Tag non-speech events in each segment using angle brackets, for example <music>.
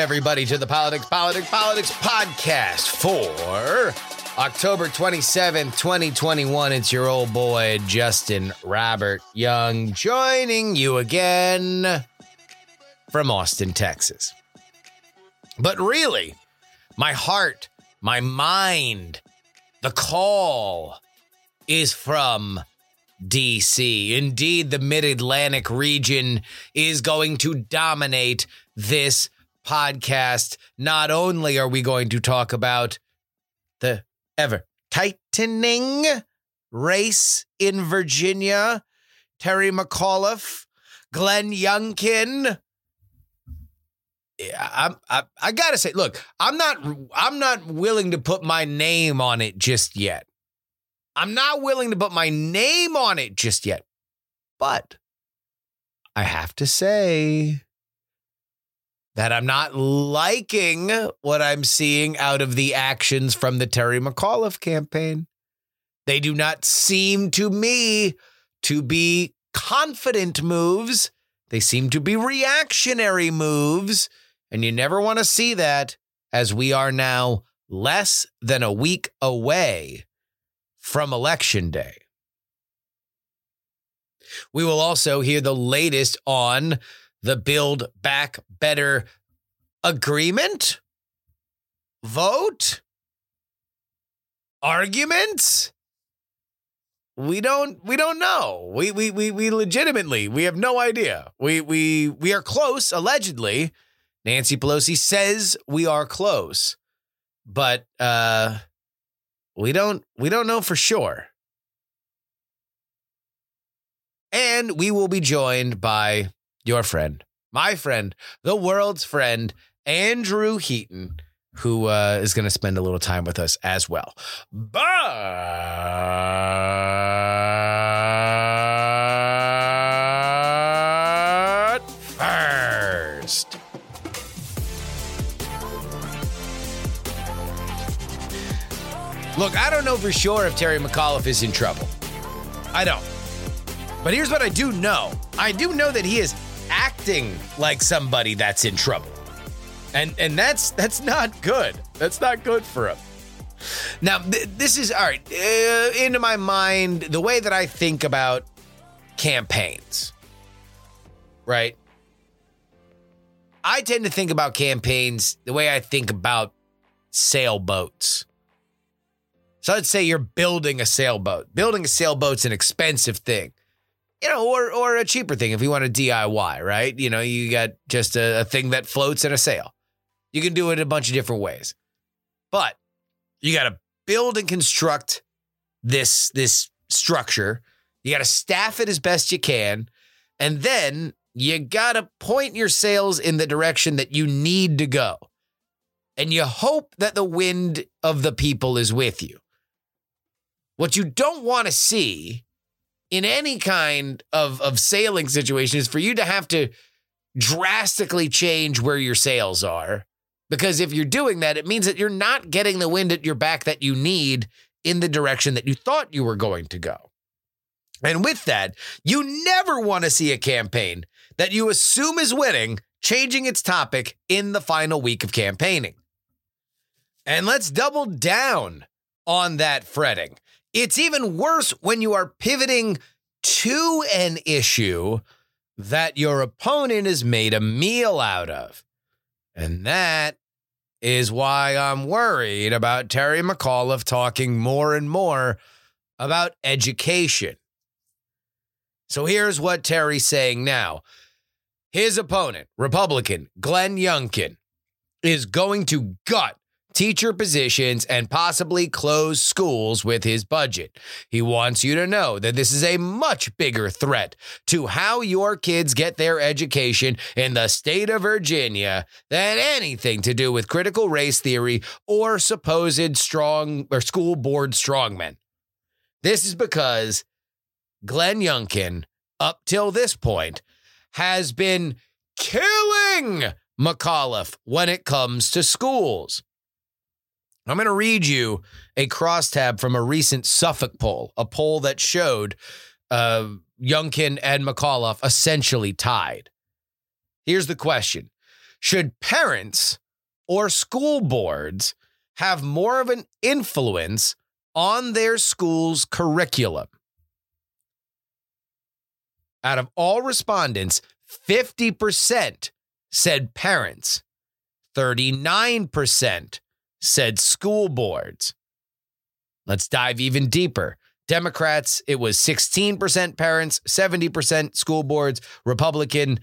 Everybody to the Politics, Politics, Politics podcast for October 27th, 2021. It's your old boy, Justin Robert Young, joining you again from Austin, Texas. But really, my heart, my mind, the call is from DC. Indeed, the Mid Atlantic region is going to dominate this podcast. Not only are we going to talk about the ever tightening race in Virginia, Terry McAuliffe, Glenn Youngkin. Yeah, I'm, I, I gotta say, look, I'm not, I'm not willing to put my name on it just yet. I'm not willing to put my name on it just yet. But I have to say that I'm not liking what I'm seeing out of the actions from the Terry McAuliffe campaign. They do not seem to me to be confident moves. They seem to be reactionary moves. And you never want to see that as we are now less than a week away from Election Day. We will also hear the latest on the Build Back Better agreement, vote, arguments. We don't we don't know. We we we we legitimately we have no idea. We we we are close allegedly. Nancy Pelosi says we are close. But uh we don't we don't know for sure. And we will be joined by your friend, my friend, the world's friend, Andrew Heaton, who uh, is going to spend a little time with us as well. But first. Look, I don't know for sure if Terry McAuliffe is in trouble. I don't. But here's what I do know I do know that he is acting like somebody that's in trouble. And and that's that's not good. That's not good for him. Now, th- this is all right. Uh, into my mind, the way that I think about campaigns, right? I tend to think about campaigns the way I think about sailboats. So let's say you're building a sailboat. Building a sailboat's an expensive thing. You know, or or a cheaper thing if you want to DIY, right? You know, you got just a, a thing that floats in a sail. You can do it a bunch of different ways. But you got to build and construct this this structure. You got to staff it as best you can, and then you got to point your sails in the direction that you need to go. And you hope that the wind of the people is with you. What you don't want to see in any kind of, of sailing situation is for you to have to drastically change where your sails are. Because if you're doing that, it means that you're not getting the wind at your back that you need in the direction that you thought you were going to go. And with that, you never want to see a campaign that you assume is winning changing its topic in the final week of campaigning. And let's double down on that fretting. It's even worse when you are pivoting to an issue that your opponent has made a meal out of. And that is why I'm worried about Terry McAuliffe talking more and more about education. So here's what Terry's saying now. His opponent, Republican Glenn Youngkin, is going to gut teacher positions and possibly close schools with his budget. He wants you to know that this is a much bigger threat to how your kids get their education in the state of Virginia than anything to do with critical race theory or supposed strong or school board strongmen. This is because Glenn Youngkin, up till this point, has been killing McAuliffe when it comes to schools. I'm going to read you a crosstab from a recent Suffolk poll, a poll that showed uh, Youngkin and McAuliffe essentially tied. Here's the question Should parents or school boards have more of an influence on their school's curriculum? Out of all respondents, 50% said parents, 39% said school boards. Let's dive even deeper. Democrats, it was 16% parents, 70% school boards. Republican,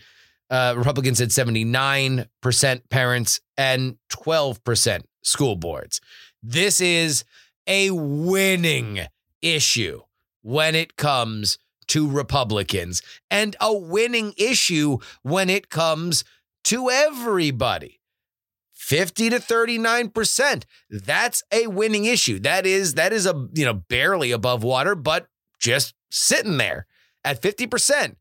uh, Republicans said 79% parents and 12% school boards. This is a winning issue when it comes to Republicans and a winning issue when it comes to everybody. 50 to 39%. That's a winning issue. That is that is a, you know, barely above water, but just sitting there at 50%.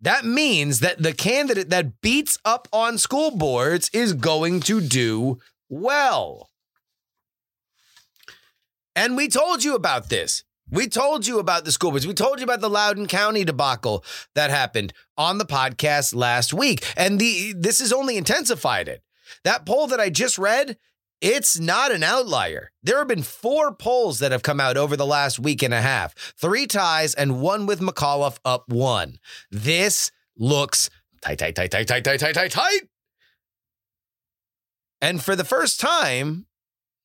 That means that the candidate that beats up on school boards is going to do well. And we told you about this. We told you about the school boards. We told you about the Loudoun County debacle that happened on the podcast last week. And the this has only intensified it. That poll that I just read, it's not an outlier. There have been four polls that have come out over the last week and a half three ties and one with McAuliffe up one. This looks tight, tight, tight, tight, tight, tight, tight, tight, tight. And for the first time,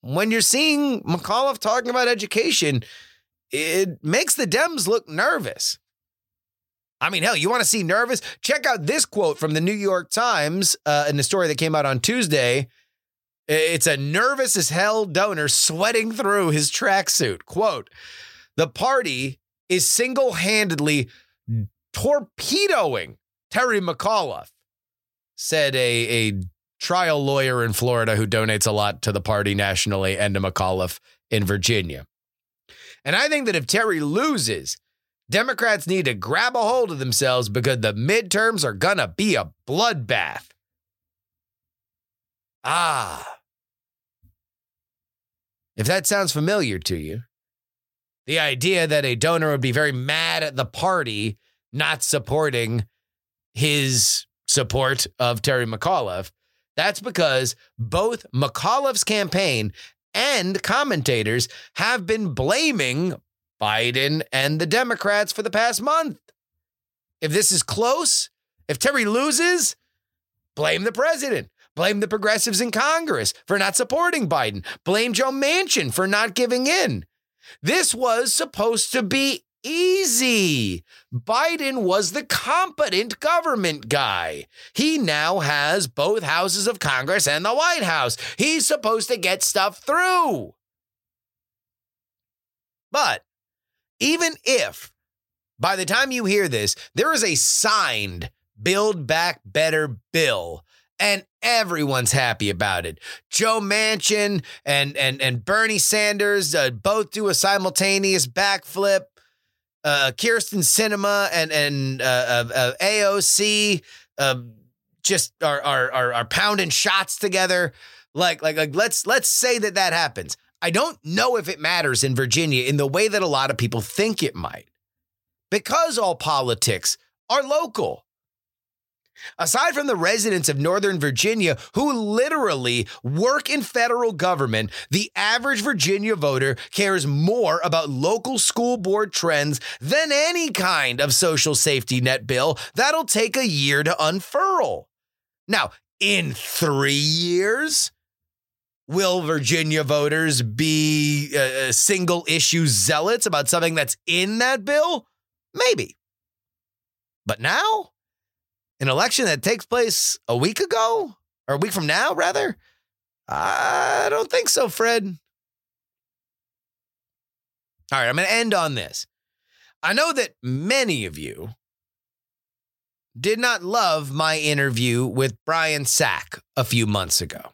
when you're seeing McAuliffe talking about education, it makes the Dems look nervous. I mean, hell, you want to see nervous? Check out this quote from the New York Times uh, in the story that came out on Tuesday. It's a nervous as hell donor sweating through his tracksuit. Quote The party is single handedly torpedoing Terry McAuliffe, said a, a trial lawyer in Florida who donates a lot to the party nationally and to McAuliffe in Virginia. And I think that if Terry loses, Democrats need to grab a hold of themselves because the midterms are going to be a bloodbath. Ah. If that sounds familiar to you, the idea that a donor would be very mad at the party not supporting his support of Terry McAuliffe, that's because both McAuliffe's campaign and commentators have been blaming Biden and the Democrats for the past month. If this is close, if Terry loses, blame the president. Blame the progressives in Congress for not supporting Biden. Blame Joe Manchin for not giving in. This was supposed to be easy. Biden was the competent government guy. He now has both houses of Congress and the White House. He's supposed to get stuff through. But even if by the time you hear this, there is a signed Build Back Better bill and everyone's happy about it. Joe Manchin and and and Bernie Sanders uh, both do a simultaneous backflip. Uh, Kyrsten Sinema and and uh, AOC um, just are, are are are pounding shots together. Like like like let's let's say that that happens. I don't know if it matters in Virginia in the way that a lot of people think it might, because all politics are local. Aside from the residents of Northern Virginia who literally work in federal government, the average Virginia voter cares more about local school board trends than any kind of social safety net bill that'll take a year to unfurl. Now, in three years, will Virginia voters be uh, single issue zealots about something that's in that bill? Maybe. But now, an election that takes place a week ago, or a week from now, rather, I don't think so, Fred. All right, I'm going to end on this. I know that many of you did not love my interview with Brian Sack a few months ago.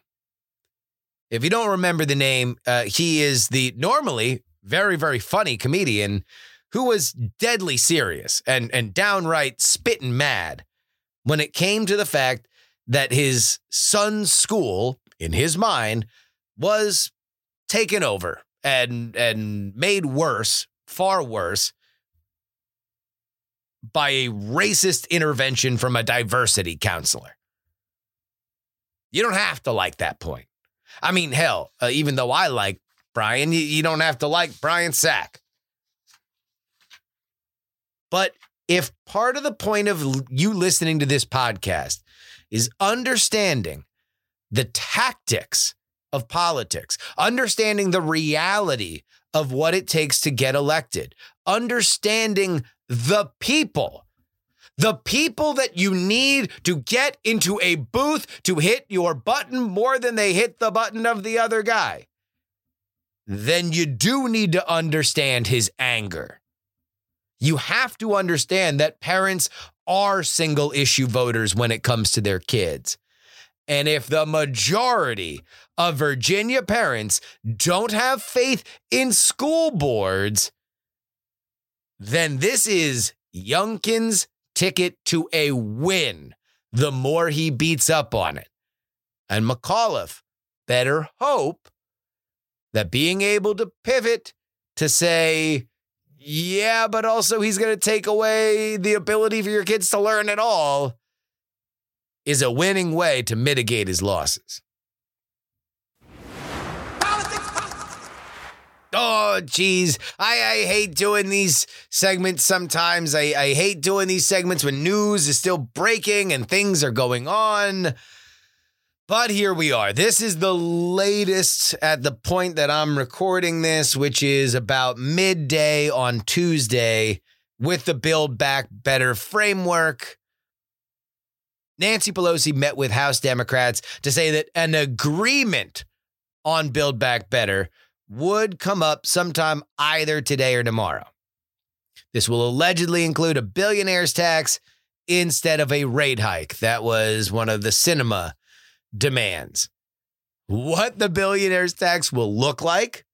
If you don't remember the name, uh, he is the normally very, very funny comedian who was deadly serious and, and downright spitting mad when it came to the fact that his son's school, in his mind, was taken over and and made worse, far worse, by a racist intervention from a diversity counselor. You don't have to like that point. I mean, hell, uh, even though I like Brian, you, you don't have to like Brian Sack. But if part of the point of you listening to this podcast is understanding the tactics of politics, understanding the reality of what it takes to get elected, understanding the people, the people that you need to get into a booth to hit your button more than they hit the button of the other guy, then you do need to understand his anger. You have to understand that parents are single issue voters when it comes to their kids. And if the majority of Virginia parents don't have faith in school boards, then this is Youngkin's ticket to a win the more he beats up on it. And McAuliffe better hope that being able to pivot to say, yeah, but also he's going to take away the ability for your kids to learn at all is a winning way to mitigate his losses. Politics, politics. Oh, geez. I, I hate doing these segments sometimes. I, I hate doing these segments when news is still breaking and things are going on. But here we are. This is the latest at the point that I'm recording this, which is about midday on Tuesday with the Build Back Better framework. Nancy Pelosi met with House Democrats to say that an agreement on Build Back Better would come up sometime either today or tomorrow. This will allegedly include a billionaire's tax instead of a rate hike. That was one of the Sinema demands. What the billionaire's tax will look like,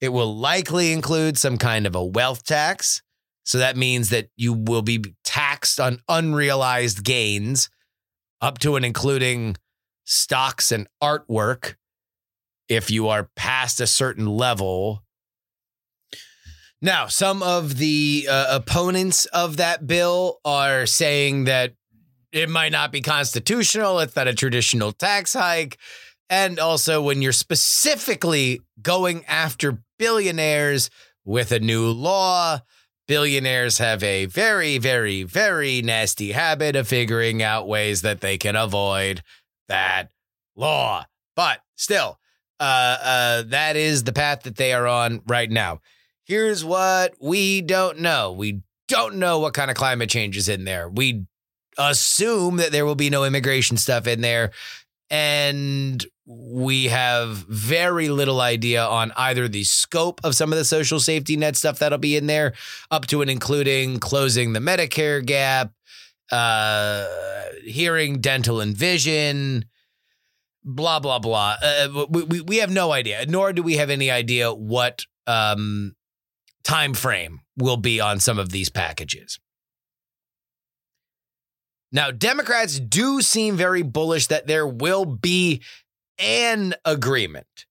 it will likely include some kind of a wealth tax. So that means that you will be taxed on unrealized gains up to and including stocks and artwork if you are past a certain level. Now, some of the uh, opponents of that bill are saying that it might not be constitutional. It's not a traditional tax hike. And also, when you're specifically going after billionaires with a new law, billionaires have a very, very, very nasty habit of figuring out ways that they can avoid that law. But still, uh, uh, that is the path that they are on right now. Here's what we don't know. We don't know what kind of climate change is in there. We assume that there will be no immigration stuff in there. And we have very little idea on either the scope of some of the social safety net stuff that'll be in there, up to and including closing the Medicare gap, uh, hearing, dental, and vision, blah, blah, blah. Uh, we, we, we have no idea, nor do we have any idea what um, time frame will be on some of these packages. Now, Democrats do seem very bullish that there will be an agreement.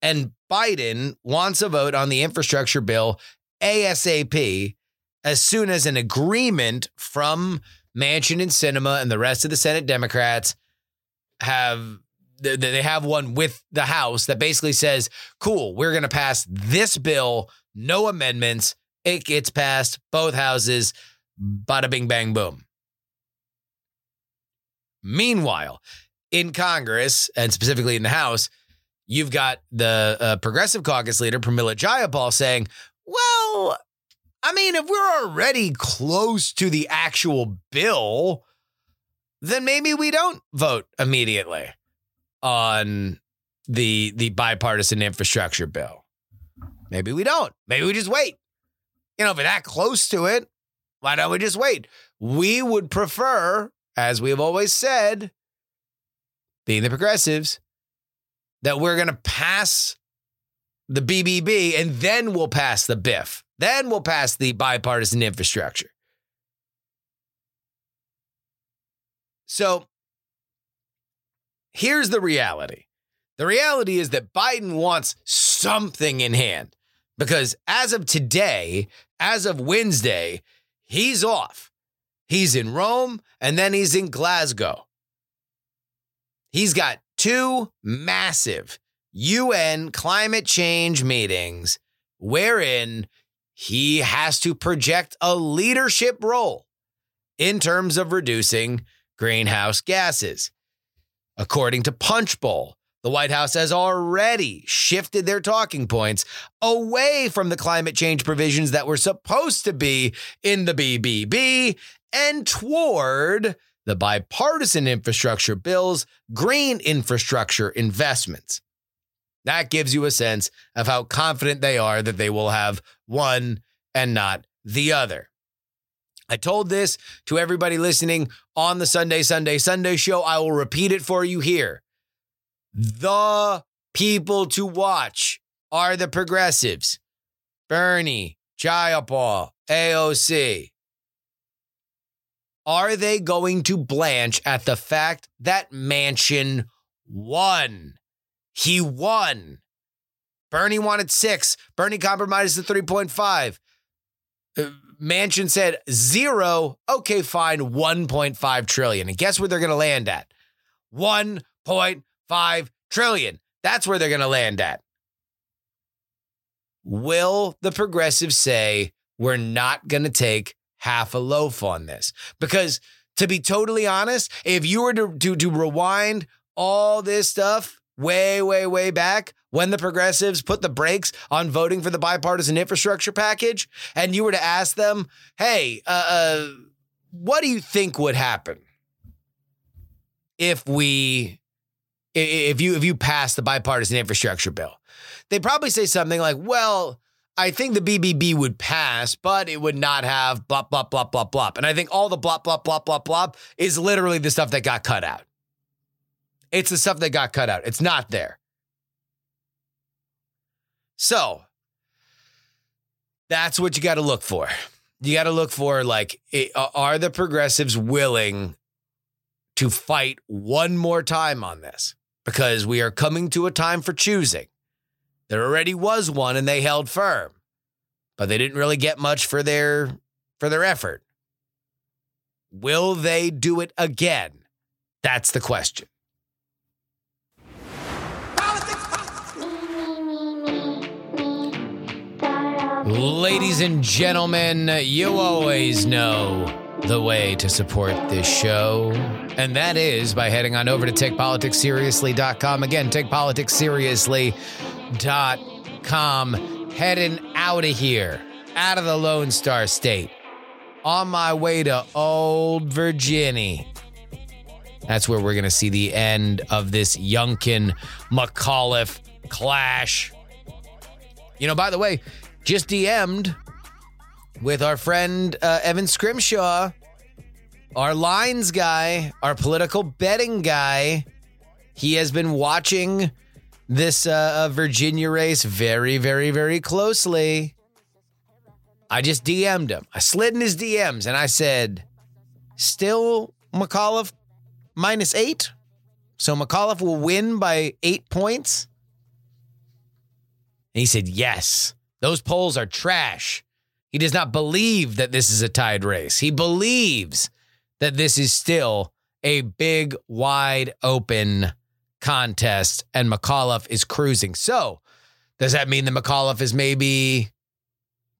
And Biden wants a vote on the infrastructure bill ASAP as soon as an agreement from Manchin and Sinema and the rest of the Senate Democrats have they- have one with the House that basically says, "Cool, we're going to pass this bill, no amendments. It gets passed both houses, bada bing bang boom." Meanwhile, in Congress and specifically in the House, you've got the uh, Progressive Caucus leader Pramila Jayapal saying, "Well, I mean, if we're already close to the actual bill, then maybe we don't vote immediately." on the the bipartisan infrastructure bill. Maybe we don't. Maybe we just wait. You know, if we're that close to it, why don't we just wait? We would prefer, as we've always said, being the progressives, that we're going to pass the BBB and then we'll pass the BIF. Then we'll pass the bipartisan infrastructure. So here's the reality the reality is that Biden wants something in hand because as of today, as of Wednesday, he's off. He's in Rome and then he's in Glasgow. He's got two massive UN climate change meetings wherein he has to project a leadership role in terms of reducing greenhouse gases. According to Punchbowl, the White House has already shifted their talking points away from the climate change provisions that were supposed to be in the BBB and toward the bipartisan infrastructure bill's green infrastructure investments. That gives you a sense of how confident they are that they will have one and not the other. I told this to everybody listening on the Sunday, Sunday, Sunday show. I will repeat it for you here. The people to watch are the progressives Bernie, Jayapal, AOC. Are they going to blanch at the fact that Manchin won? He won. Bernie wanted six. Bernie compromised to 3.5. Manchin said zero. Okay, fine, 1.5 trillion. And guess where they're going to land at? 1.5 trillion. That's where they're going to land at. Will the progressives say we're not going to take half a loaf on this? Because to be totally honest, if you were to, to, to rewind all this stuff way, way, way back when the progressives put the brakes on voting for the bipartisan infrastructure package, and you were to ask them, hey, uh, uh, what do you think would happen if we if you if you pass the bipartisan infrastructure bill? They'd probably say something like, well, I think the BBB would pass, but it would not have blah, blah, blah, blah, blah. And I think all the blah, blah, blah, blah, blah is literally the stuff that got cut out. It's the stuff that got cut out. It's not there. So that's what you got to look for. You got to look for like, are the progressives willing to fight one more time on this? Because we are coming to a time for choosing. There already was one and they held firm, but they didn't really get much for their for their effort. Will they do it again? That's the question. Ladies and gentlemen, you always know the way to support this show, and that is by heading on over to takepoliticsseriously.com. Again, takepoliticsseriously.com. Heading out of here, out of the Lone Star State, on my way to Old Virginia. That's where we're going to see the end of this Youngkin McAuliffe clash. You know, by the way, just DM'd with our friend uh, Evan Scrimshaw, our lines guy, our political betting guy. He has been watching this uh, Virginia race very, very, very closely. I just DM'd him. I slid in his DMs and I said, still McAuliffe minus eight? So McAuliffe will win by eight points? And he said, yes. Those polls are trash. He does not believe that this is a tied race. He believes that this is still a big, wide open contest and McAuliffe is cruising. So, does that mean that McAuliffe is maybe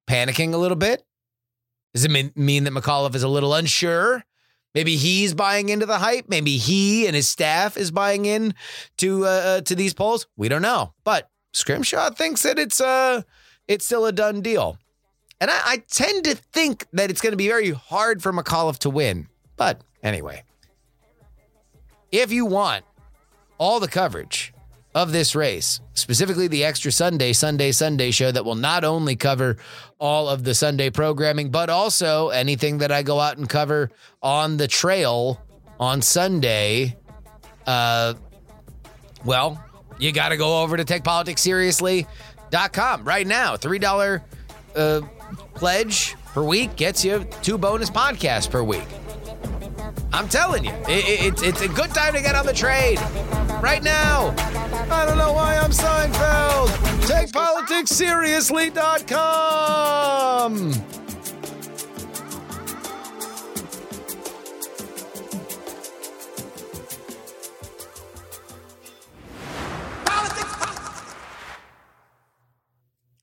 panicking a little bit? Does it mean, that McAuliffe is a little unsure? Maybe he's buying into the hype. Maybe he and his staff is buying in to uh, uh to these polls. We don't know, but Scrimshaw thinks that it's uh it's still a done deal. And I, I tend to think that it's going to be very hard for McAuliffe to win. But anyway, if you want all the coverage of this race, specifically the Extra Sunday, Sunday, Sunday show that will not only cover all of the Sunday programming, but also anything that I go out and cover on the trail on Sunday. Uh, well, you got to go over to takepoliticsseriously.com right now. $3 uh, pledge per week gets you two bonus podcasts per week. I'm telling you, it, it, it's, it's a good time to get on the trade right now. I don't know why I'm Seinfeld. TakePoliticsSeriously.com.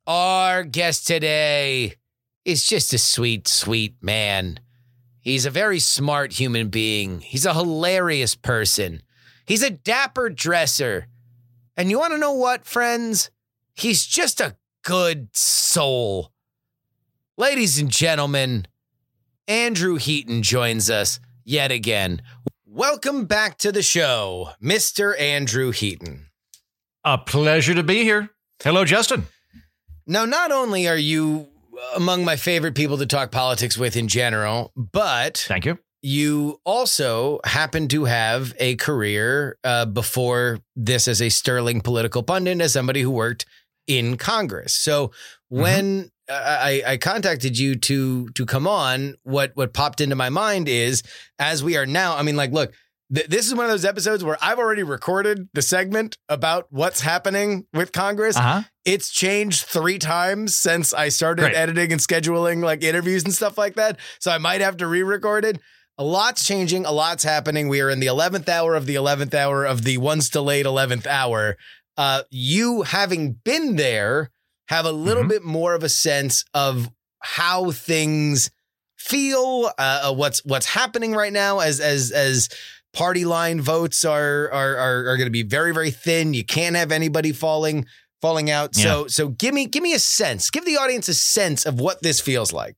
Our guest today is just a sweet, sweet man. He's a very smart human being. He's a hilarious person. He's a dapper dresser. And you want to know what, friends? He's just a good soul. Ladies and gentlemen, Andrew Heaton joins us yet again. Welcome back to the show, Mr. Andrew Heaton. A pleasure to be here. Hello, Justin. Now, not only are you among my favorite people to talk politics with in general, but Thank you. you also happen to have a career uh, before this as a sterling political pundit, as somebody who worked in Congress. So when uh, I, I contacted you to to come on, what what popped into my mind is as we are now. I mean, like, look. Th- This is one of those episodes where I've already recorded the segment about what's happening with Congress Uh huh. it's changed three times since I started Great. editing and scheduling like interviews and stuff like that. So I might have to re-record it. A lot's changing, a lot's happening. We are in the 11th hour of the 11th hour of the once delayed 11th hour. Uh, you having been there have a little Mhm. bit more of a sense of how things feel, uh, uh, what's what's happening right now as as as party line votes are are are, are going to be very very thin. You can't have anybody falling falling out. So so give me give me a sense. Give the audience a sense of what this feels like.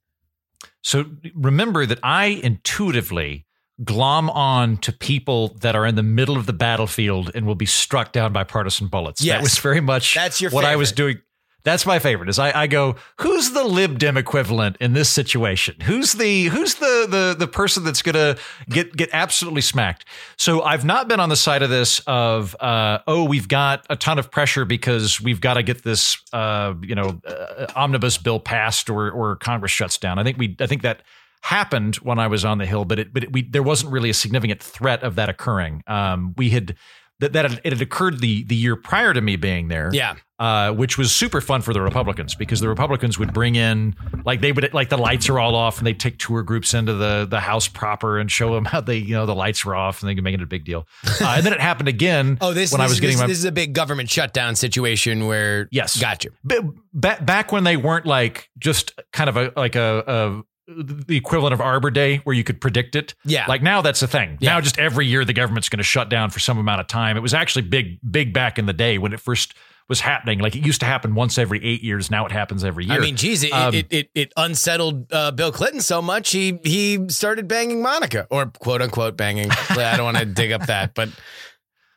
So remember that I intuitively glom on to people that are in the middle of the battlefield and will be struck down by partisan bullets. Yes. That was very much That's your what I was favorite. doing. That's my favorite. Is I, I go, who's the Lib Dem equivalent in this situation? Who's the who's the the the person that's gonna get get absolutely smacked? So I've not been on the side of this of uh, oh we've got a ton of pressure because we've got to get this uh, you know uh, omnibus bill passed or or Congress shuts down. I think we I think that happened when I was on the Hill, but it but it, we there wasn't really a significant threat of that occurring. Um, we had that that it had occurred the the year prior to me being there Yeah. Uh, which was super fun for the Republicans because the Republicans would bring in like they would like the lights are all off and they take tour groups into the the house proper and show them how they you know the lights were off and they can make it a big deal. Uh, and then it happened again. <laughs> Oh, this when this, I was getting this, my this is a big government shutdown situation where Yes. got you. ba- ba- back when they weren't like just kind of a like a, a the equivalent of Arbor Day where you could predict it. Yeah. Like now that's a thing. Yeah. Now just every year the government's going to shut down for some amount of time. It was actually big big back in the day when it first was happening. Like it used to happen once every 8 years. Now it happens every year. I mean, geez, it, Um, it, it, it unsettled uh, Bill Clinton so much he he started banging Monica or quote unquote banging. I don't want to <laughs> dig up that, but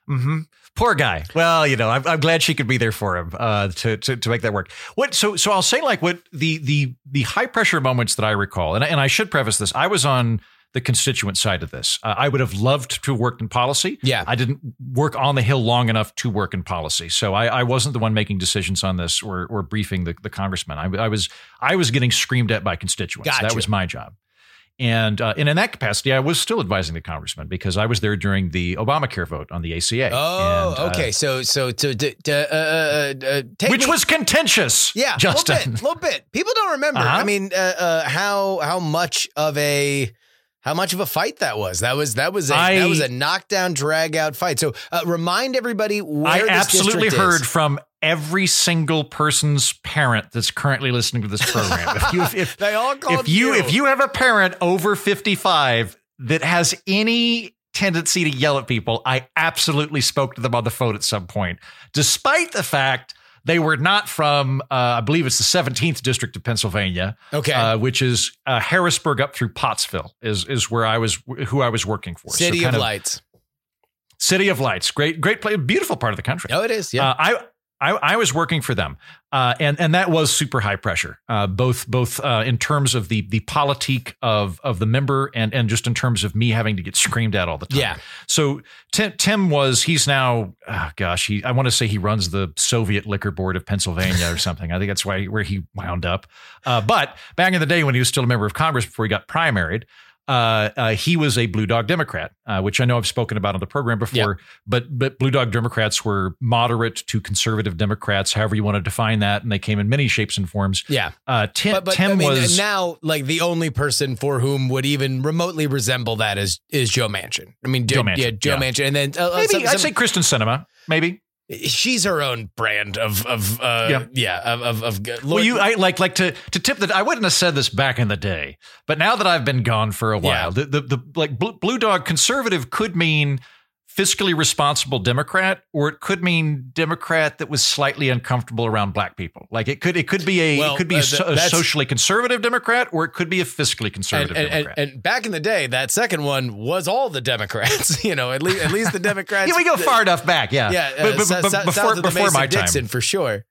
hmm Poor guy. Well, you know, I'm, I'm glad she could be there for him uh, to, to to make that work. What? So so I'll say like what the the the high pressure moments that I recall, and I- and I should preface this. I was on the constituent side of this. Uh, I would have loved to have worked in policy. Yeah. I didn't work on the hill long enough to work in policy, so I, I wasn't the one making decisions on this or or briefing the the congressman. I, I was I was getting screamed at by constituents. Gotcha. That was my job. And uh, and in that capacity, I was still advising the congressman because I was there during the Obamacare vote on the ACA. oh, And, uh, okay. So so to, to, to uh, uh, uh, take which me- was contentious. Yeah, Justin. a little bit, little bit. People don't remember. Uh-huh. I mean, uh, uh, how how much of a how much of a fight that was. That was that was a I- that was a knockdown, drag out fight. So uh, remind everybody where I this absolutely heard is. from every single person's parent that's currently listening to this program. if you if, <laughs> They all called if you if you have a parent over 55 that has any tendency to yell at people, I absolutely spoke to them on the phone at some point, despite the fact they were not from, uh, I believe it's the 17th district of Pennsylvania, Okay. uh, which is uh, Harrisburg up through Pottsville is is where I was who I was working for. So City of kind Lights. City of Lights, great, great place, beautiful part of the country. Oh, it is. Yeah. Uh, I, I I was working for them, uh, and and that was super high pressure, uh, both both uh, in terms of the the politique of of the member, and and just in terms of me having to get screamed at all the time. Yeah. So Tim, Tim was he's now, oh gosh, he I want to say he runs the Soviet Liquor Board of Pennsylvania or something. I think that's why where he wound up. Uh, but back in the day when he was still a member of Congress before he got primaried, uh, uh, he was a Blue Dog Democrat, uh, which I know I've spoken about on the program before. But but Blue Dog Democrats were moderate to conservative Democrats, however you want to define that, and they came in many shapes and forms. yeah. Uh, Tim, But, but Tim I mean, was now like the only person for whom would even remotely resemble that is is Joe Manchin. I mean, Joe Joe Manchin, yeah, Joe yeah. Manchin, and then uh, uh, maybe some- I'd some- say Kyrsten Sinema, maybe. She's her own brand of of uh, Yeah. yeah, of of, of Lord, well, you I like like to to tip that I wouldn't have said this back in the day, but now that I've been gone for a while, Yeah. the, the the like blue, blue dog conservative could mean fiscally responsible Democrat, or it could mean Democrat that was slightly uncomfortable around black people. Like it could it could be a Well, it could be uh, a, a socially conservative Democrat, or it could be a fiscally conservative and, and, Democrat. and back in the day, that second one was all the Democrats. <laughs> you know, at least at least the Democrats. yeah, we go far enough back. Yeah, Yeah, uh, but, but, but before south of the before my time. Mason-Dixon for sure.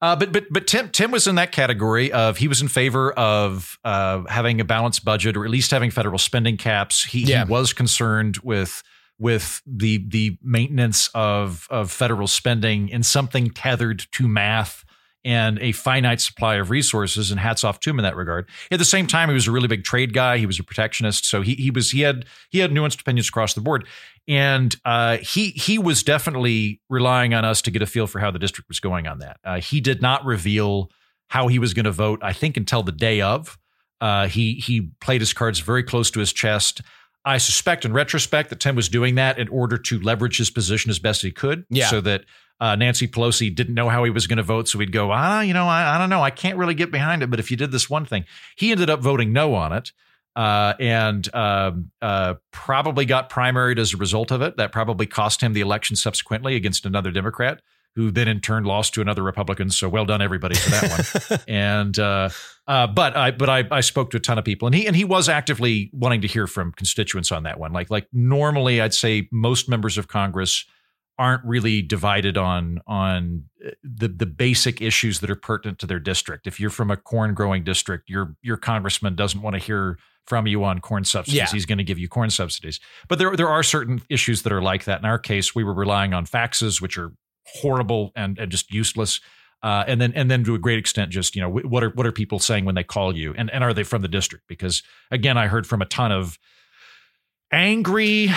Uh, but but but Tim Tim was in that category of he was in favor of uh, having a balanced budget or at least having federal spending caps. He, Yeah. he was concerned with with the the maintenance of of federal spending in something tethered to math and a finite supply of resources. And hats off to him in that regard. At the same time, he was a really big trade guy. He was a protectionist, so he he was he had he had nuanced opinions across the board. And uh, he he was definitely relying on us to get a feel for how the district was going on that. Uh, he did not reveal how he was going to vote. I think until the day of. Uh, he he played his cards very close to his chest. I suspect, in retrospect, that Tim was doing that in order to leverage his position as best he could, Yeah. so that uh, Nancy Pelosi didn't know how he was going to vote. So he'd go, ah, you know, I, I don't know, I can't really get behind it. But if you did this one thing, he ended up voting no on it uh, and um, uh, probably got primaried as a result of it. That probably cost him the election subsequently against another Democrat, who then in turn lost to another Republican. So well done, everybody, for that one. <laughs> and uh, uh, but I but I, I spoke to a ton of people, and he and he was actively wanting to hear from constituents on that one. Like like normally, I'd say most members of Congress aren't really divided on on uh, the the basic issues that are pertinent to their district. If you're from a corn growing district, your your congressman doesn't want to hear from you on corn subsidies. Yeah. He's going to give you corn subsidies. But there there are certain issues that are like that. In our case, we were relying on faxes, which are horrible and, and just useless. Uh, and then and then to a great extent, just you know what are what are people saying when they call you, and and are they from the district? Because again, I heard from a ton of angry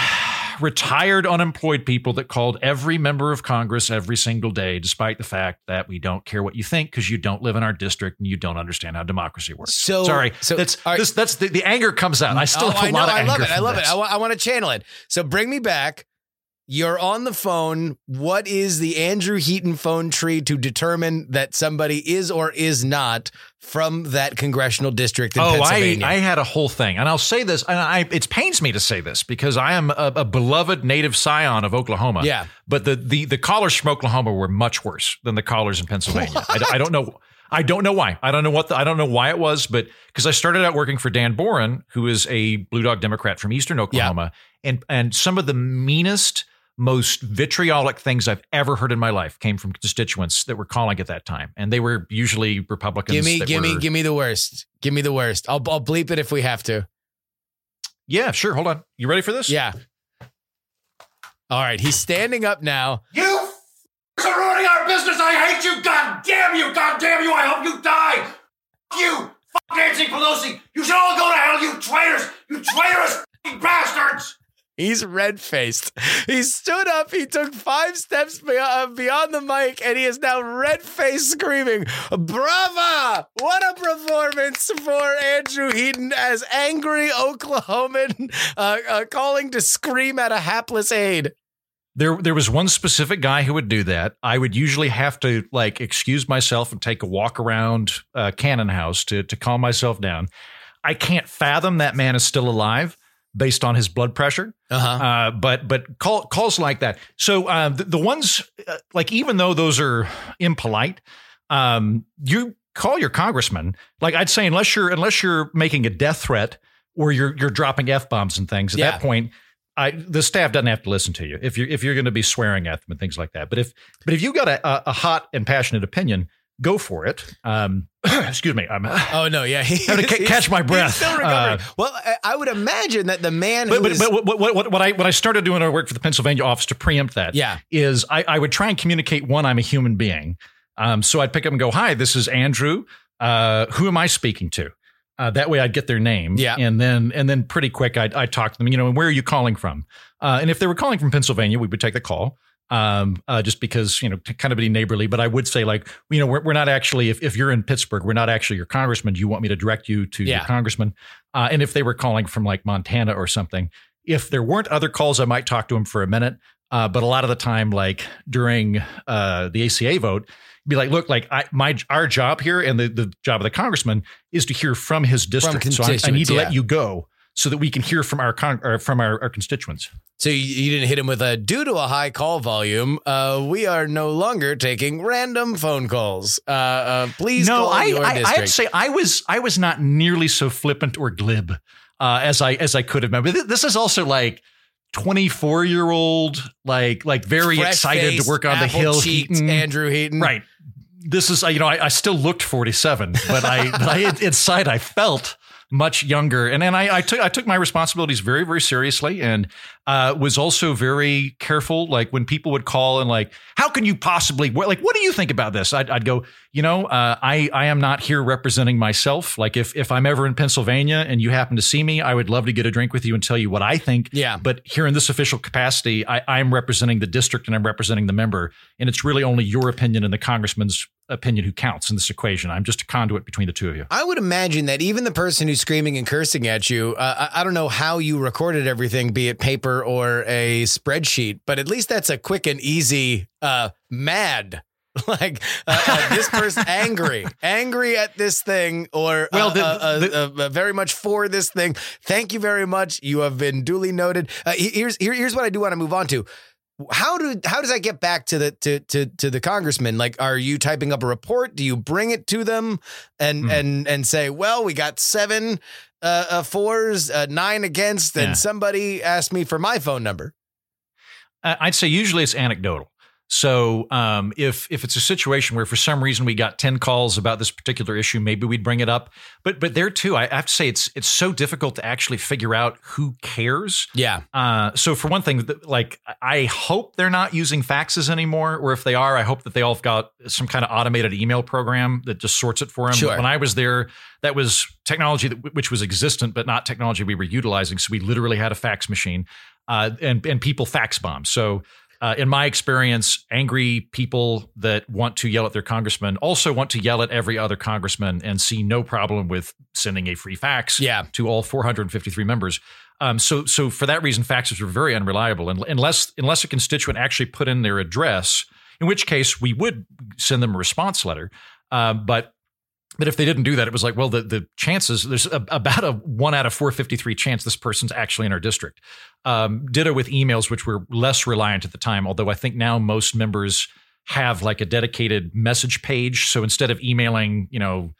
retired unemployed people that called every member of Congress every single day, despite the fact that we don't care what you think because you don't live in our district and you don't understand how democracy works. So- sorry, so- that's all right. this, that's the, the anger comes out. I still Oh, have a I lot know, of I anger. love it. I love it. I want to channel it. So bring me back. You're on the phone. What is the Andrew Heaton phone tree to determine that somebody is or is not from that congressional district in Oh, I, Pennsylvania? I had a whole thing, and I'll say this, and I it pains me to say this because I am a, a beloved native scion of Oklahoma. Yeah. but the the the callers from Oklahoma were much worse than the callers in Pennsylvania. <laughs> I, don't- I don't know. I don't know why. I don't know what the, I don't know why it was, but because I started out working for Dan Boren, who is a Blue Dog Democrat from Eastern Oklahoma, and and some of the meanest, most vitriolic things I've ever heard in my life came from constituents that were calling at that time, and they were usually Republicans. give me, that give me, give me the worst. Give me the worst. I'll, I'll bleep it if we have to. Yeah, sure. Hold on. You ready for this? Yeah. All right. He's standing up now. You f- are ruining our business. I hate you. God damn you. God damn you. I hope you die. F- you. F- Nancy Pelosi. You should all go to hell, you traitors. You traitorous f- bastards. He's red faced. He stood up. He took five steps beyond, beyond the mic, and he is now red faced screaming, Brava! What a performance for Andrew Heaton as angry Oklahoman uh, uh, calling to scream at a hapless aide. There, there was one specific guy who would do that. I would usually have to like excuse myself and take a walk around uh, Cannon House to to calm myself down. I can't fathom that man is still alive based on his blood pressure. Uh-huh. Uh, but but call, calls like that. So uh, the, the ones uh, like even though those are impolite, um, you call your congressman. Like I'd say, unless you're unless you're making a death threat or you're you're dropping f bombs and things. At Yeah. that point, I the staff doesn't have to listen to you if you're if you're going to be swearing at them and things like that. But if but if you got a, a, a hot and passionate opinion, go for it. Um, <coughs> excuse me, I'm Oh no, yeah, he, having to ca- catch my breath. still recovering. Uh, well, I, I would imagine that the man but who but, is- but what, what, what, what I what I started doing when I worked for the Pennsylvania office to preempt that Yeah. is I, I would try and communicate one I'm a human being. Um, so I'd pick up and go, "Hi, this is Andrew. Uh, who am I speaking to?" Uh, that way I'd get their name. Yeah. and then and then pretty quick I'd, I'd talk to them. You know, and where are you calling from? Uh, and if they were calling from Pennsylvania, we would take the call. Um, uh, just because you know, to kind of be neighborly, but I would say like, you know, we're, we're not actually. If, if you're in Pittsburgh, we're not actually your congressman. Do you want me to direct you to Yeah. your congressman? Uh, and if they were calling from like Montana or something, if there weren't other calls, I might talk to them for a minute. Uh, but a lot of the time, like during uh, the ACA vote, be like, look, like I, my our job here and the, the job of the congressman is to hear from his district. so I, I need to yeah. let you go so that we can hear from our con- from our, our constituents. So you, you didn't hit him with a due to a high call volume. Uh, we are no longer taking random phone calls. Uh, uh, please no, I I, I'd say I was I was not nearly so flippant or glib uh, as I as I could have been. But th- this is also like. 24 year old like like very excited to work on the hill Heaton. Andrew Heaton. right this is you know I, I still looked 47 but i but <laughs> i inside i felt much younger. And then I, I took i took my responsibilities very very seriously. And uh, was also very careful like when people would call and like how can you possibly like what do you think about this i'd, I'd go you know uh, i i am not here representing myself like if if i'm ever in pennsylvania and you happen to see me i would love to get a drink with you and tell you what i think Yeah. but here in this official capacity, I, I'm representing the district and I'm representing the member. And it's really only your opinion and the congressman's opinion who counts in this equation. I'm just a conduit between the two of you. I would imagine that even the person who's screaming and cursing at you, uh, I, I don't know how you recorded everything, be it paper or a spreadsheet, but at least that's a quick and easy uh, mad. <laughs> Like uh, uh, this person <laughs> angry, angry at this thing, or Well, uh, the- uh, uh, the- uh, uh, very much for this thing. Thank you very much. You have been duly noted. Uh, here's here, here's what I do want to move on to. How do how does that get back to the to to to the congressman? Like, are you typing up a report? Do you bring it to them and Hmm. and and say, well, we got seven uh, uh fours, uh, nine against, and Yeah. somebody asked me for my phone number. I- I'd say usually it's anecdotal. So um, if if it's a situation where for some reason we got ten calls about this particular issue, maybe we'd bring it up. But but there too, I have to say it's it's so difficult to actually figure out who cares. Yeah, Uh, so for one thing, like I hope they're not using faxes anymore, or if they are, I hope that they all have got some kind of automated email program that just sorts it for them. Sure. When I was there, that was technology that, which was existent, but not technology we were utilizing. So we literally had a fax machine, uh, and and people fax bomb. So. Uh, in my experience, angry people that want to yell at their congressman also want to yell at every other congressman and see no problem with sending a free fax Yeah. to all 453 members. Um, so, so for that reason, faxes are very unreliable, and unless unless a constituent actually put in their address, in which case we would send them a response letter. Um, but but if they didn't do that, it was like, well, the the chances there's a, about a one out of 453 chance this person's actually in our district. Um, ditto with emails, which were less reliant at the time, although I think now most members have like a dedicated message page. So instead of emailing, you know,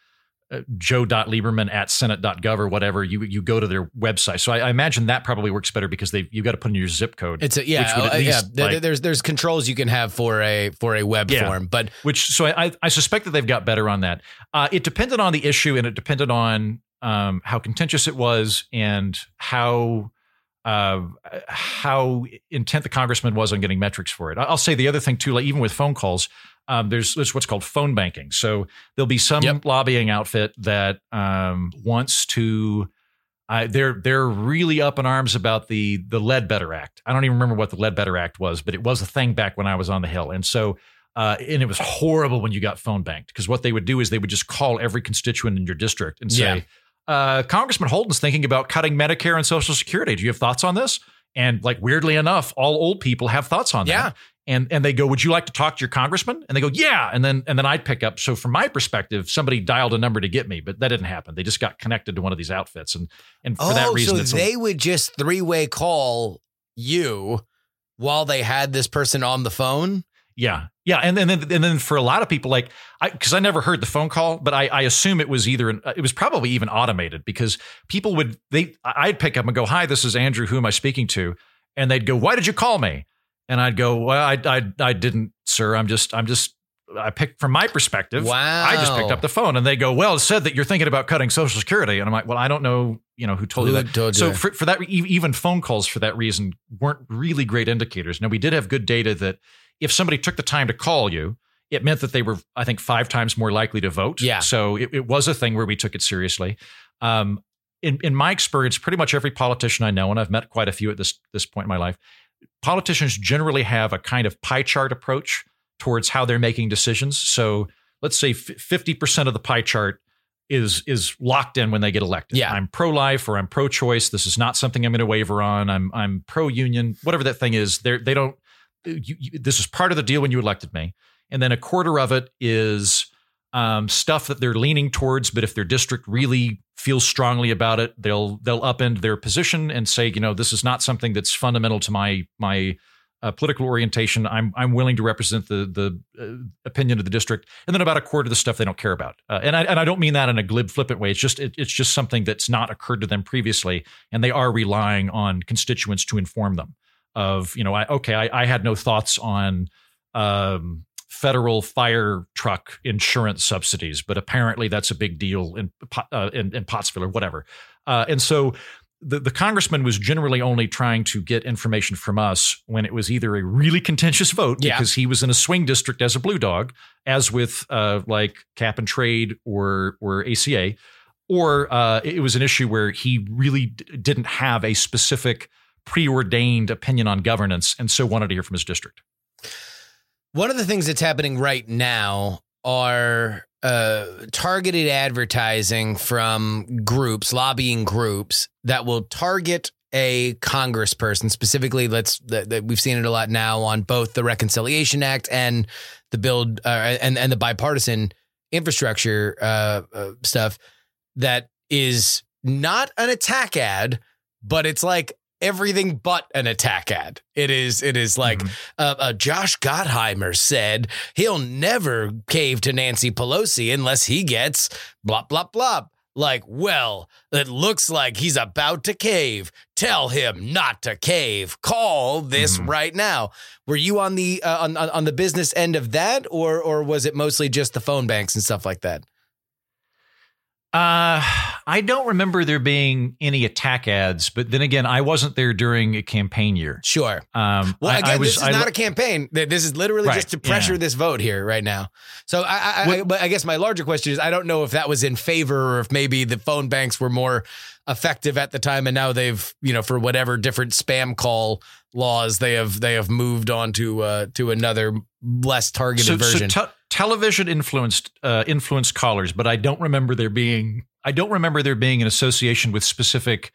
joe.lieberman at senate.gov or whatever, you you go to their website. So I, I imagine that probably works better because they you got to put in your zip code. it's a yeah, Which would at uh, yeah. like- there's there's controls you can have for a for a web Yeah. form, but which so I, I suspect that they've got better on that. Uh, it depended on the issue and it depended on um, how contentious it was and how uh, how intent the congressman was on getting metrics for it. I'll say the other thing too, like even with phone calls, um, there's there's what's called phone banking. So there'll be some Yep. lobbying outfit that um, wants to. Uh, they're they're really up in arms about the the Ledbetter Act. I don't even remember what the Ledbetter Act was, but it was a thing back when I was on the Hill, and so uh, and it was horrible when you got phone banked because what they would do is they would just call every constituent in your district and Yeah. say, uh, Congressman Holden's thinking about cutting Medicare and Social Security. Do you have thoughts on this? And like weirdly enough, all old people have thoughts on Yeah. that. And and they go, Would you like to talk to your congressman? And they go, Yeah. And then and then I'd pick up. So from my perspective, somebody dialed a number to get me, but that didn't happen. They just got connected to one of these outfits. And and for that oh, reason, so it's a- they would just three way call you while they had this person on the phone. Yeah, yeah, and, then and then for a lot of people, like I because I never heard the phone call, but I, I assume it was either it was probably even automated because people would they I'd pick up and go, "Hi, this is Andrew. Who am I speaking to?" and they'd go, "Why did you call me?" And I'd go, "Well, I I I didn't, sir. I'm just I'm just I picked from my perspective. Wow. I just picked up the phone, and they go, "Well, it said that you're thinking about cutting Social Security." And I'm like, "Well, I don't know, you know, who told Who you that." told so that? for, for that, even phone calls for that reason weren't really great indicators. Now we did have good data that if somebody took the time to call you, it meant that they were, I think, five times more likely to vote. Yeah. So it, it was a thing where we took it seriously. Um, in in my experience, pretty much every politician I know, and I've met quite a few at this this point in my life, politicians generally have a kind of pie chart approach towards how they're making decisions. So let's say fifty percent of the pie chart is is locked in when they get elected. Yeah. I'm pro life or I'm pro choice. This is not something I'm going to waver on. I'm I'm pro union. Whatever that thing is, they they don't. You, you, this is part of the deal when you elected me, and then a quarter of it is um, stuff that they're leaning towards. But if their district really feels strongly about it, they'll they'll upend their position and say, you know, this is not something that's fundamental to my my uh, political orientation. I'm I'm willing to represent the the uh, opinion of the district, and then about a quarter of the stuff they don't care about. Uh, and I and I don't mean that in a glib, flippant way. It's just it, it's just something that's not occurred to them previously, and they are relying on constituents to inform them of you know I okay I, I had no thoughts on um, federal fire truck insurance subsidies, but apparently that's a big deal in uh, in, in Pottsville or whatever, uh, and so the, the congressman was generally only trying to get information from us when it was either a really contentious vote Yeah. because he was in a swing district as a blue dog, as with uh, like cap and trade or or ACA, or uh, it was an issue where he really d- didn't have a specific preordained opinion on governance and so wanted to hear from his district. One of the things that's happening right now are uh, targeted advertising from groups, lobbying groups that will target a congressperson specifically. Let's that, we've seen it a lot now on both the Reconciliation Act and the build uh, and and the bipartisan infrastructure uh, uh, stuff. That is not an attack ad, but it's like everything but an attack ad. It is. It is like Mhm. uh, uh, Josh Gottheimer said he'll never cave to Nancy Pelosi unless he gets blah, blah, blah. Like, well, it looks like he's about to cave. Tell him not to cave. Call this Mhm. right now. Were you on the uh, on, on on the business end of that, or or was it mostly just the phone banks and stuff like that? Uh, I don't remember there being any attack ads, but then again, I wasn't there during a campaign year. Sure. Um, Well, I- again, I was, this is I not a campaign. This is literally Right, just to pressure yeah. this vote here right now. So I, I, I, What- but I guess my larger question is, I don't know if that was in favor or if maybe the phone banks were more effective at the time, and now they've, you know, for whatever different spam call laws, they have they have moved on to uh, to another less targeted so, version. so te- television influenced uh, influenced callers, but I don't remember there being I don't remember there being an association with specific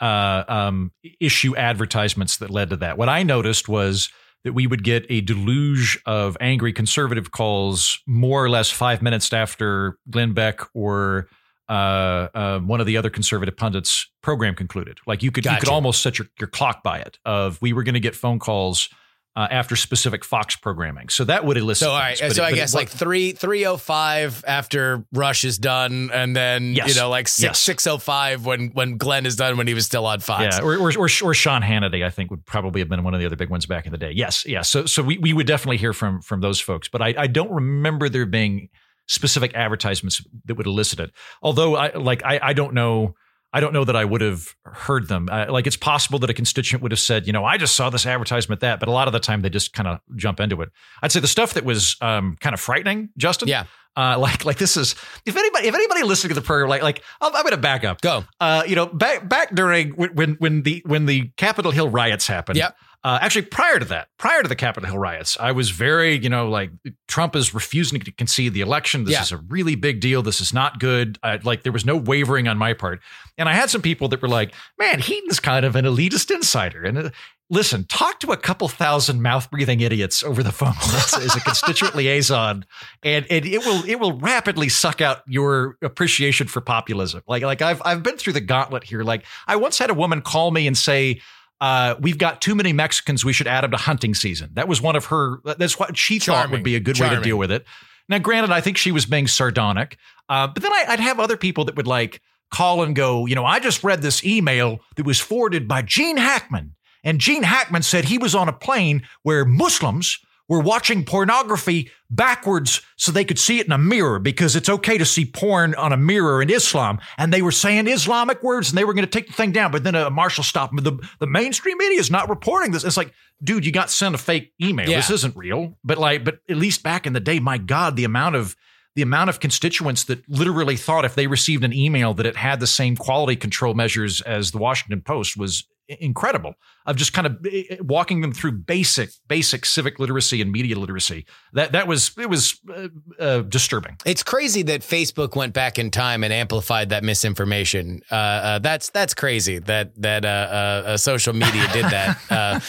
uh, um, issue advertisements that led to that. What I noticed was that we would get a deluge of angry conservative calls more or less five minutes after Glenn Beck or uh, uh, one of the other conservative pundits' program concluded. Like you could you could almost set your, your clock by it. Of we were going to get phone calls uh, after specific Fox programming, so that would elicit. so all right, things, so it- I it guess like three three oh five after Rush is done, and then Yes. you know like six Yes. six oh five when when Glenn is done when he was still on Fox. Yeah, or, or or or Sean Hannity, I think would probably have been one of the other big ones back in the day. Yes, yeah. So so we, we would definitely hear from from those folks, but I, I don't remember there being specific advertisements that would elicit it. Although I like I I don't know I don't know that I would have heard them. Uh, like it's possible that a constituent would have said, you know, I just saw this advertisement that, but a lot of the time they just kind of jump into it. I'd say the stuff that was um, kind of frightening, Justin. Yeah. Uh, like like this is if anybody if anybody listening to the program like like I'm, I'm going to back up Go. uh, you know, back back during when when the when the Capitol Hill riots happened. Yep. Uh, actually, prior to that, prior to the Capitol Hill riots, I was very, you know, like Trump is refusing to concede the election. This Yeah. is a really big deal. This is not good. I, like there was no wavering on my part, and I had some people that were like, "Man, Heaton's kind of an elitist insider." And uh, listen, talk to a couple thousand mouth breathing idiots over the phone <laughs> as, a constituent liaison, and and it will it will rapidly suck out your appreciation for populism. Like like I've I've been through the gauntlet here. Like I once had a woman call me and say. Uh, we've got too many Mexicans. We should add them to hunting season. That was one of her. That's what she thought would be a good way to deal with it. Now, granted, I think she was being sardonic, uh, but then I, I'd have other people that would like call and go, you know, I just read this email that was forwarded by Gene Hackman, And Gene Hackman said he was on a plane where Muslims were watching pornography backwards so they could see it in a mirror because it's okay to see porn on a mirror in Islam. And they were saying Islamic words and they were going to take the thing down. But then a marshal stopped them. The, the mainstream media is not reporting this. It's like, dude, you got sent a fake email. Yeah. This isn't real. But like, but at least back in the day, my God, the amount of the amount of constituents that literally thought if they received an email that it had the same quality control measures as the Washington Post was incredible. Of just kind of walking them through basic, basic civic literacy and media literacy. That that was it was uh, uh, disturbing. It's crazy that Facebook went back in time and amplified that misinformation. Uh, uh, that's that's crazy that that uh, uh, uh, social media did that. <laughs> uh,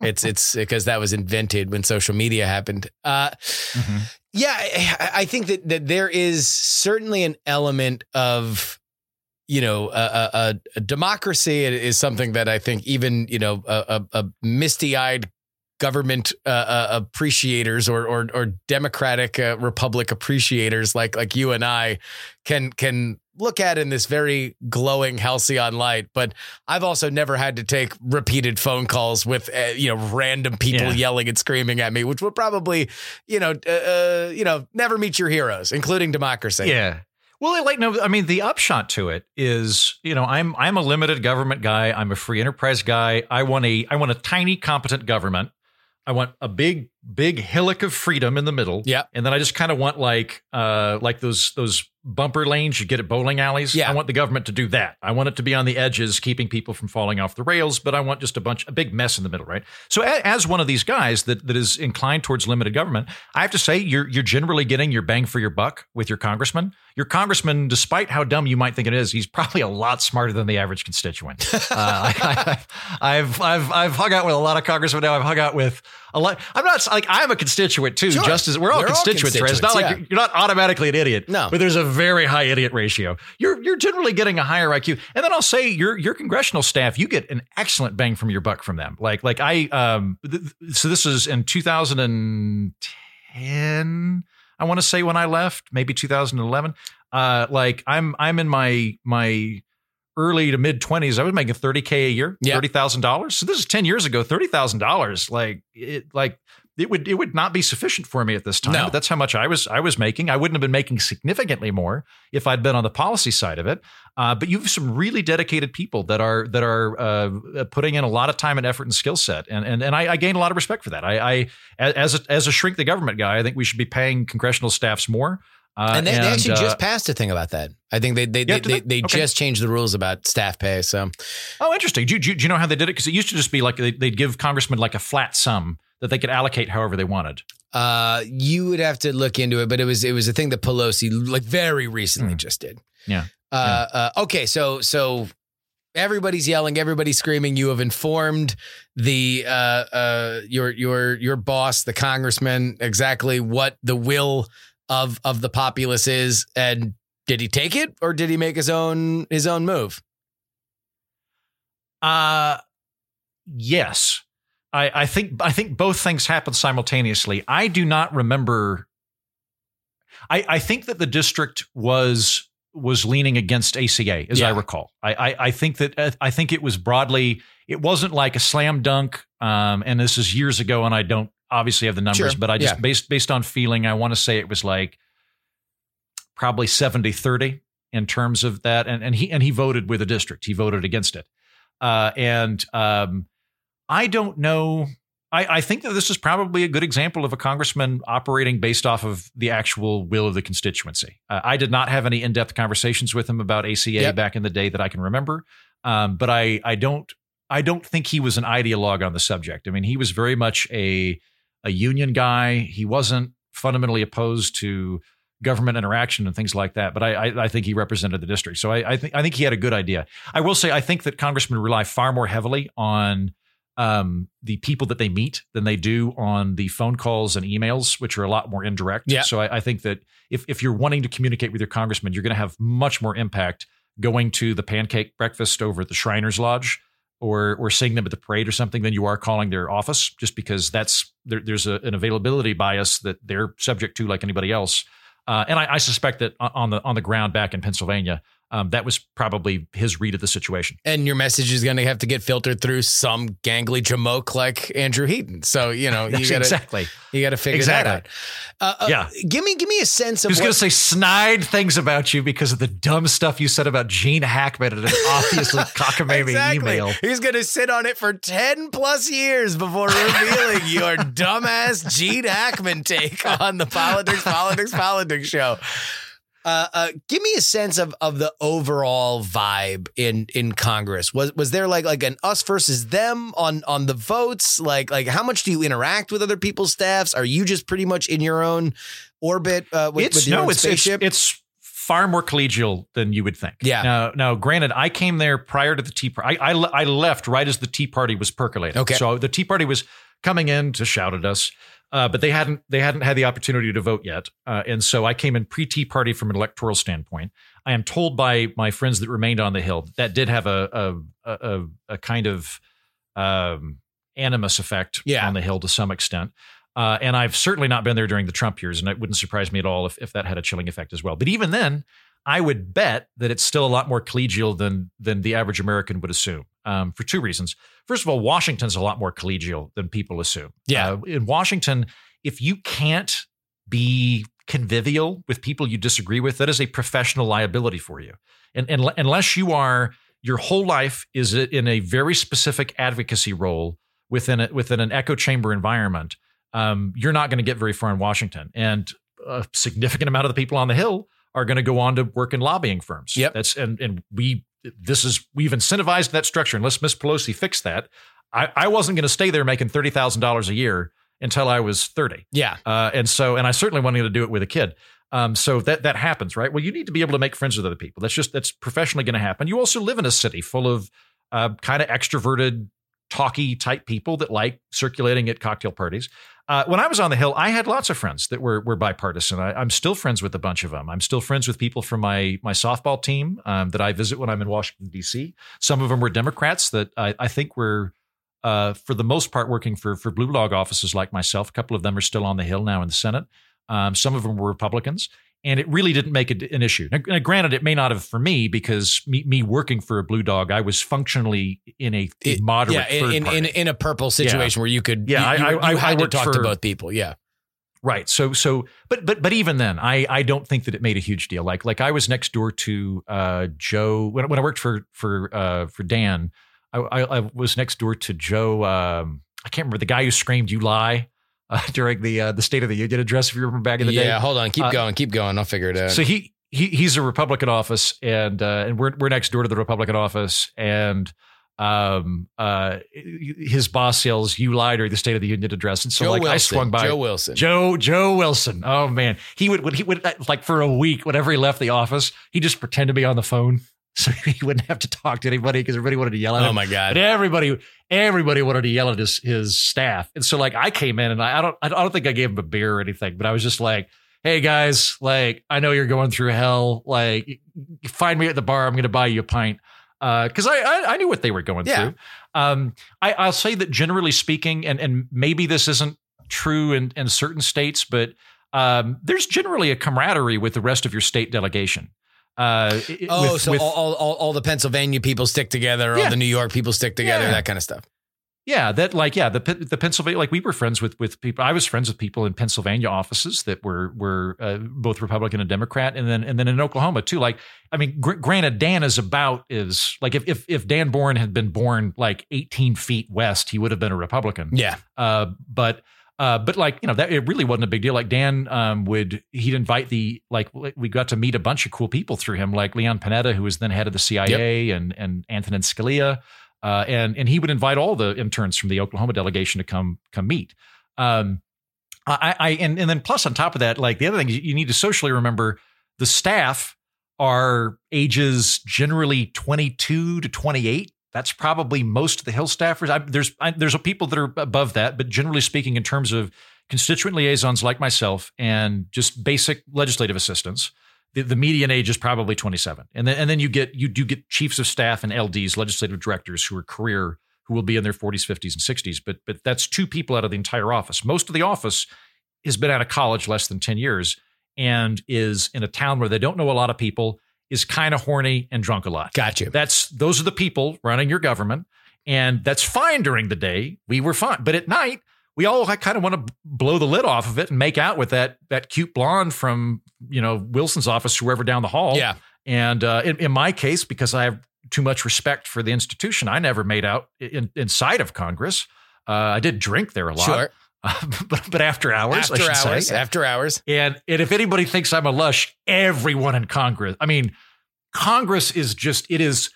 it's it's because that was invented when social media happened. Uh, Yeah, I, I think that that there is certainly an element of you know a, a, a democracy is something that I think even you know a, a, a misty eyed government uh, uh, appreciators or or, or democratic uh, republic appreciators like like you and I can can look at in this very glowing halcyon light but I've also never had to take repeated phone calls with uh, you know random people Yeah. yelling and screaming at me which would probably you know uh, uh, you know never meet your heroes including democracy Yeah. Well, I like no, I mean the upshot to it is, you know, I'm I'm a limited government guy. I'm a free enterprise guy. I want a I want a tiny competent government. I want a big big hillock of freedom in the middle. Yeah. And then I just kind of want like uh like those those bumper lanes you get at bowling alleys. Yeah. I want the government to do that. I want it to be on the edges, keeping people from falling off the rails, but I want just a bunch a big mess in the middle, right? So a, as one of these guys that that is inclined towards limited government, I have to say you're you're generally getting your bang for your buck with your congressman. Your congressman, despite how dumb you might think it is, he's probably a lot smarter than the average constituent. <laughs> uh, I, I, I've I've I've hung out with a lot of congressmen now. I've hung out with I'm not like I'm a constituent too. Sure. Just as we're all We're all constituents, right? It's not like you're, you're not automatically an idiot. No. but there's a very high idiot ratio. You're you're generally getting a higher IQ, and then I'll say your your congressional staff, you get an excellent bang from your buck from them. Like like I um th- so this is in 2010. I want to say when I left, maybe 2011. Uh, like I'm I'm in my my early to mid 20s. I was making 30k a year, Yeah. thirty thousand dollars. So this is 10 years ago. Thirty thousand dollars, like it like it would it would not be sufficient for me at this time. No. But that's how much I was I was making. I wouldn't have been making significantly more if I'd been on the policy side of it. Uh, but you have some really dedicated people that are that are uh, putting in a lot of time and effort and skill set, and and and I, I gain a lot of respect for that. I, I as a, as a shrink the government guy, I think we should be paying congressional staffs more. Uh, and they, they actually uh, just passed a thing about that. I think they they Yeah, they, they, they? Okay. just changed the rules about staff pay. So Oh, interesting. Do, you- do, you- know how they did it? Because it used to just be like they, they'd give congressmen like a flat sum that they could allocate however they wanted. uh, you would have to look into it, but it was it was a thing that Pelosi like very recently Hmm. just did. Yeah. Uh, uh, okay, so so everybody's yelling, everybody's screaming. You have informed the uh, uh, your your your boss, the congressman, exactly what the will of of the populace is, and did he take it or did he make his own his own move? Uh yes. I, I think I think both things happened simultaneously. I do not remember. I, I think that the district was was leaning against ACA, as I recall. I, I I think that uh, I think it was broadly. It wasn't like a slam dunk. Um, and this is years ago, and I don't obviously have the numbers, Sure. but I just Yeah. based based on feeling, I want to say it was like probably 70-30 in terms of that. And and he and he voted with the district. He voted against it. Uh, and um, I don't know. I, I think that this is probably a good example of a congressman operating based off of the actual will of the constituency. Uh, I did not have any in depth conversations with him about ACA Yep. back in the day that I can remember, um, but I I don't I don't think he was an ideologue on the subject. I mean, he was very much a a union guy. He wasn't fundamentally opposed to government interaction and things like that. But I, I, I think he represented the district, so I, I think I think he had a good idea. I will say I think that congressmen rely far more heavily on um, the people that they meet than they do on the phone calls and emails, which are a lot more indirect. Yeah. So I, I think that if if you're wanting to communicate with your congressman, you're going to have much more impact going to the pancake breakfast over at the Shriners Lodge or or seeing them at the parade or something than you are calling their office, just because that's there, there's a, an availability bias that they're subject to like anybody else. Uh, and I, I suspect that on the on the ground back in Pennsylvania, Um, that was probably his read of the situation. And your message is going to have to get filtered through some gangly jamoke like Andrew Heaton. So you know <laughs> you got to exactly. you got to figure Exactly. that out. Uh, uh, Yeah. give me give me a sense of was going to say snide things about you because of the dumb stuff you said about Gene Hackman in an <laughs> obviously cockamamie exactly. email. He's going to sit on it for ten plus years before revealing <laughs> your dumbass Gene Hackman take on the politics, politics, politics show. Uh, uh, give me a sense of of the overall vibe in in Congress. Was was there like like an us versus them on on the votes? Like like how much do you interact with other people's staffs? Are you just pretty much in your own orbit uh, with, it's with your no, own it's, it's it's far more collegial than you would think. Yeah. Now, now, granted, I came there prior to the Tea Party. I, I, I left right as the Tea Party was percolating. Okay. So the Tea Party was coming in to shout at us, uh, but they hadn't they hadn't had the opportunity to vote yet, uh, and so I came in pre Tea Party from an electoral standpoint. I am told by my friends that remained on the Hill that did have a a a, a kind of um, animus effect Yeah. on the Hill to some extent. Uh, and I've certainly not been there during the Trump years, and it wouldn't surprise me at all if, if that had a chilling effect as well. But even then, I would bet that it's still a lot more collegial than than the average American would assume. Um, for two reasons. First of all, Washington's a lot more collegial than people assume. Yeah. Uh, in Washington, if you can't be convivial with people you disagree with, that is a professional liability for you. And, and unless you are, your whole life is in a very specific advocacy role within a, within an echo chamber environment, um, you're not going to get very far in Washington. And a significant amount of the people on the Hill are going to go on to work in lobbying firms. Yep. That's and and we this is we've incentivized that structure. Unless Miss Pelosi fixed that, I, I wasn't going to stay there making thirty thousand dollars a year until I was thirty. yeah. Uh, and so, and I certainly wanted to do it with a kid. Um, so that that happens, right? Well, you need to be able to make friends with other people. That's just that's professionally going to happen. You also live in a city full of uh, kind of extroverted, talky type people that like circulating at cocktail parties. Uh, when I was on the Hill, I had lots of friends that were were bipartisan. I, I'm still friends with a bunch of them. I'm still friends with people from my my softball team um, that I visit when I'm in Washington D.C. Some of them were Democrats that I, I think were uh, for the most part, working for for blue dog offices like myself. A couple of them are still on the Hill now in the Senate. Um, some of them were Republicans, and it really didn't make it an issue. Now, granted, it may not have for me because me, me working for a blue dog, I was functionally in a, a It- moderate yeah, third in, in, party. in in a purple situation where you could Yeah, you, I- you, I- you I had to worked talk to for- both people yeah Right. So so but but but even then, I I don't think that it made a huge deal. Like like I was next door to uh Joe when when I worked for for uh for Dan, I I, I was next door to Joe um I can't remember the guy who screamed you lie uh, <laughs> during the uh, the State of the Union address if you remember back in the day. yeah hold on. Keep Uh, going keep going. I'll figure it out. So he he he's a Republican office, and uh, and we're we're next door to the Republican office, and um uh his boss yells, "You lied," or the State of the Union address, and so Joe like Wilson. I swung by. Joe Wilson. Joe Joe Wilson. Oh man, he would when he would like for a week whenever he left the office, he just pretend to be on the phone <laughs> so he wouldn't have to talk to anybody because everybody wanted to yell at him. oh my But god everybody, everybody wanted to yell at his his staff, and so like I came in and I, I don't I don't think I gave him a beer or anything, but I was just like, "Hey guys, like I know you're going through hell. Like, find me at the bar. I'm going to buy you a pint." Because I, I I knew what they were going Yeah. through. Um, I, I'll say that generally speaking, and and maybe this isn't true in in certain states, but um, there's generally a camaraderie with the rest of your state delegation. Uh, oh with- so with- all, all, all, the Pennsylvania people stick together all the New York people stick together Yeah. that kind of stuff Yeah, that like yeah, the the Pennsylvania like we were friends with with people. I was friends with people in Pennsylvania offices that were were uh, both Republican and Democrat, and then and then in Oklahoma too. Like I mean, gr- granted, Dan is about is like if if if Dan Boren had been born like 18 feet west, he would have been a Republican. yeah Uh, but uh, but like you know that it really wasn't a big deal. Like Dan um, would he'd invite the like we got to meet a bunch of cool people through him, like Leon Panetta, who was then head of the CIA, and and Antonin Scalia, uh, and and he would invite all the interns from the Oklahoma delegation to come come meet. Um, I, I and and then plus on top of that, like the other thing you need to socially remember, the staff are ages generally twenty two to twenty eight that's probably most of the Hill staffers. I, there's I, there's people that are above that, but generally speaking, in terms of constituent liaisons like myself and just basic legislative assistance, the, the median age is probably 27. And then and then you get you do get chiefs of staff and LDs, legislative directors who are career who will be in their 40s, 50s, and 60s. But but that's two people out of the entire office. Most of the office has been out of college less than 10 years and is in a town where they don't know a lot of people is kind of horny and drunk a lot. Got you. That's those are the people running your government, and that's fine during the day. We were fine, but at night we all kind of want to blow the lid off of it and make out with that that cute blonde from you know Wilson's office, whoever down the hall. Yeah. And uh, in, in my case, because I have too much respect for the institution, I never made out in, inside of Congress. Uh, I did drink there a lot, Sure. <laughs> but, but after hours, After hours. say. After hours. And and if anybody thinks I'm a lush, everyone in Congress. I mean, Congress is just it is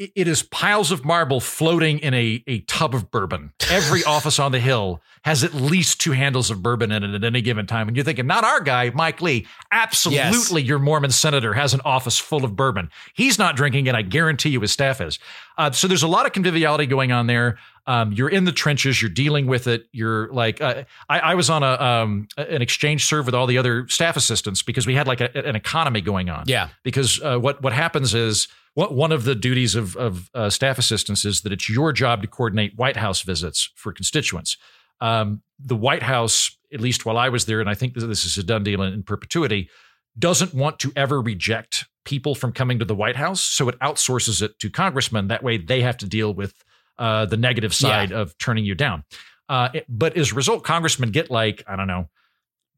it is piles of marble floating in a, a tub of bourbon. Every <laughs> office on the Hill has at least two handles of bourbon in it at any given time. And you're thinking, not our guy, Mike Lee. Absolutely, your Mormon senator has an office full of bourbon. He's not drinking it. I guarantee you his staff is. Uh, so there's a lot of conviviality going on there. Um, you're in the trenches. You're dealing with it. You're like, uh, I, I was on a um, an exchange serve with all the other staff assistants because we had like a, an economy going on Yeah. because uh, what what happens is what one of the duties of of uh, staff assistants is that it's your job to coordinate White House visits for constituents. Um, the White House, at least while I was there, and I think that this is a done deal in perpetuity, doesn't want to ever reject people from coming to the White House, so it outsources it to congressmen. That way, they have to deal with uh, the negative side of turning you down. Uh, it- but as a result, congressmen get like I don't know.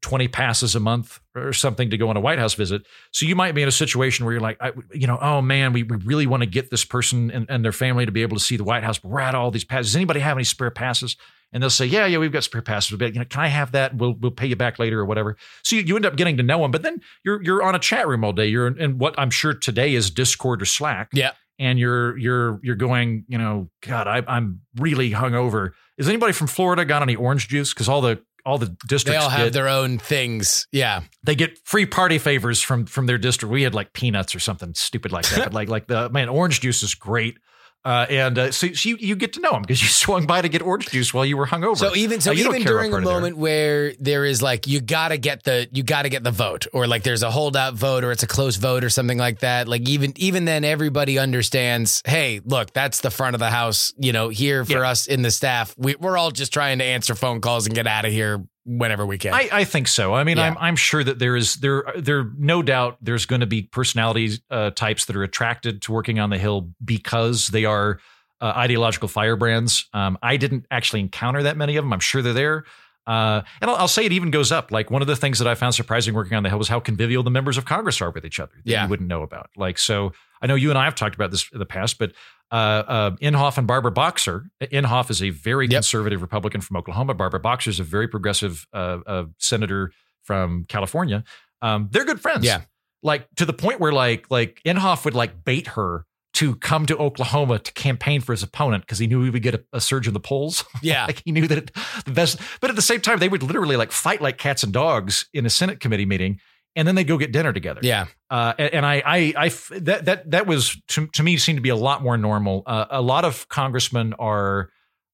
20 passes a month or something to go on a White House visit. So you might be in a situation where you're like, I, you know, oh man, we, we really want to get this person and, and their family to be able to see the White House, but we're at all these passes. Does anybody have any spare passes? And they'll say, yeah, yeah, we've got spare passes. But you know, can I have that? We'll we'll pay you back later or whatever. So you, you end up getting to know them, but then you're you're on a chat room all day. You're in, in what I'm sure today is Discord or Slack. Yeah. And you're you're you're going, you know, God, I, I'm really hungover. Is anybody from Florida got any orange juice? Because all the all the districts They all have get- their own things. Yeah. they get free party favors from from their district. We had like peanuts or something stupid like that. <laughs> but like like the man, orange juice is great. Uh, and uh, so, so you, you get to know them because you <laughs> swung by to get orange juice while you were hungover. So even so, Uh, even during a moment where there is like you gotta get the you gotta get the vote, or like there's a holdout vote, or it's a close vote, or something like that. Like even even then, everybody understands. Hey, look, that's the front of the house. You know, here for Yeah. us in the staff, we, we're all just trying to answer phone calls and get out of here whenever we can. I, I think so. I mean, Yeah. I'm I'm sure that there is there there no doubt there's going to be personality uh, types that are attracted to working on the hill because they are uh, ideological firebrands. Um, I didn't actually encounter that many of them. I'm sure they're there. Uh, and I'll, I'll say it even goes up. Like one of the things that I found surprising working on the Hill was how convivial the members of Congress are with each other. That Yeah. you wouldn't know about. Like so, I know you and I have talked about this in the past, but uh, uh, Inhofe and Barbara Boxer. Inhofe is a very Yep. conservative Republican from Oklahoma. Barbara Boxer is a very progressive uh, uh, senator from California. Um, they're good friends. Yeah. like to the point where like like Inhofe would like bait her to come to Oklahoma to campaign for his opponent because he knew he would get a, a surge in the polls. <laughs> yeah, like he knew that it, the best, but at the same time, they would literally like fight like cats and dogs in a Senate committee meeting, and then they go get dinner together. yeah, Uh, and, and I, that that that was to, to me seemed to be a lot more normal. Uh, a lot of congressmen are,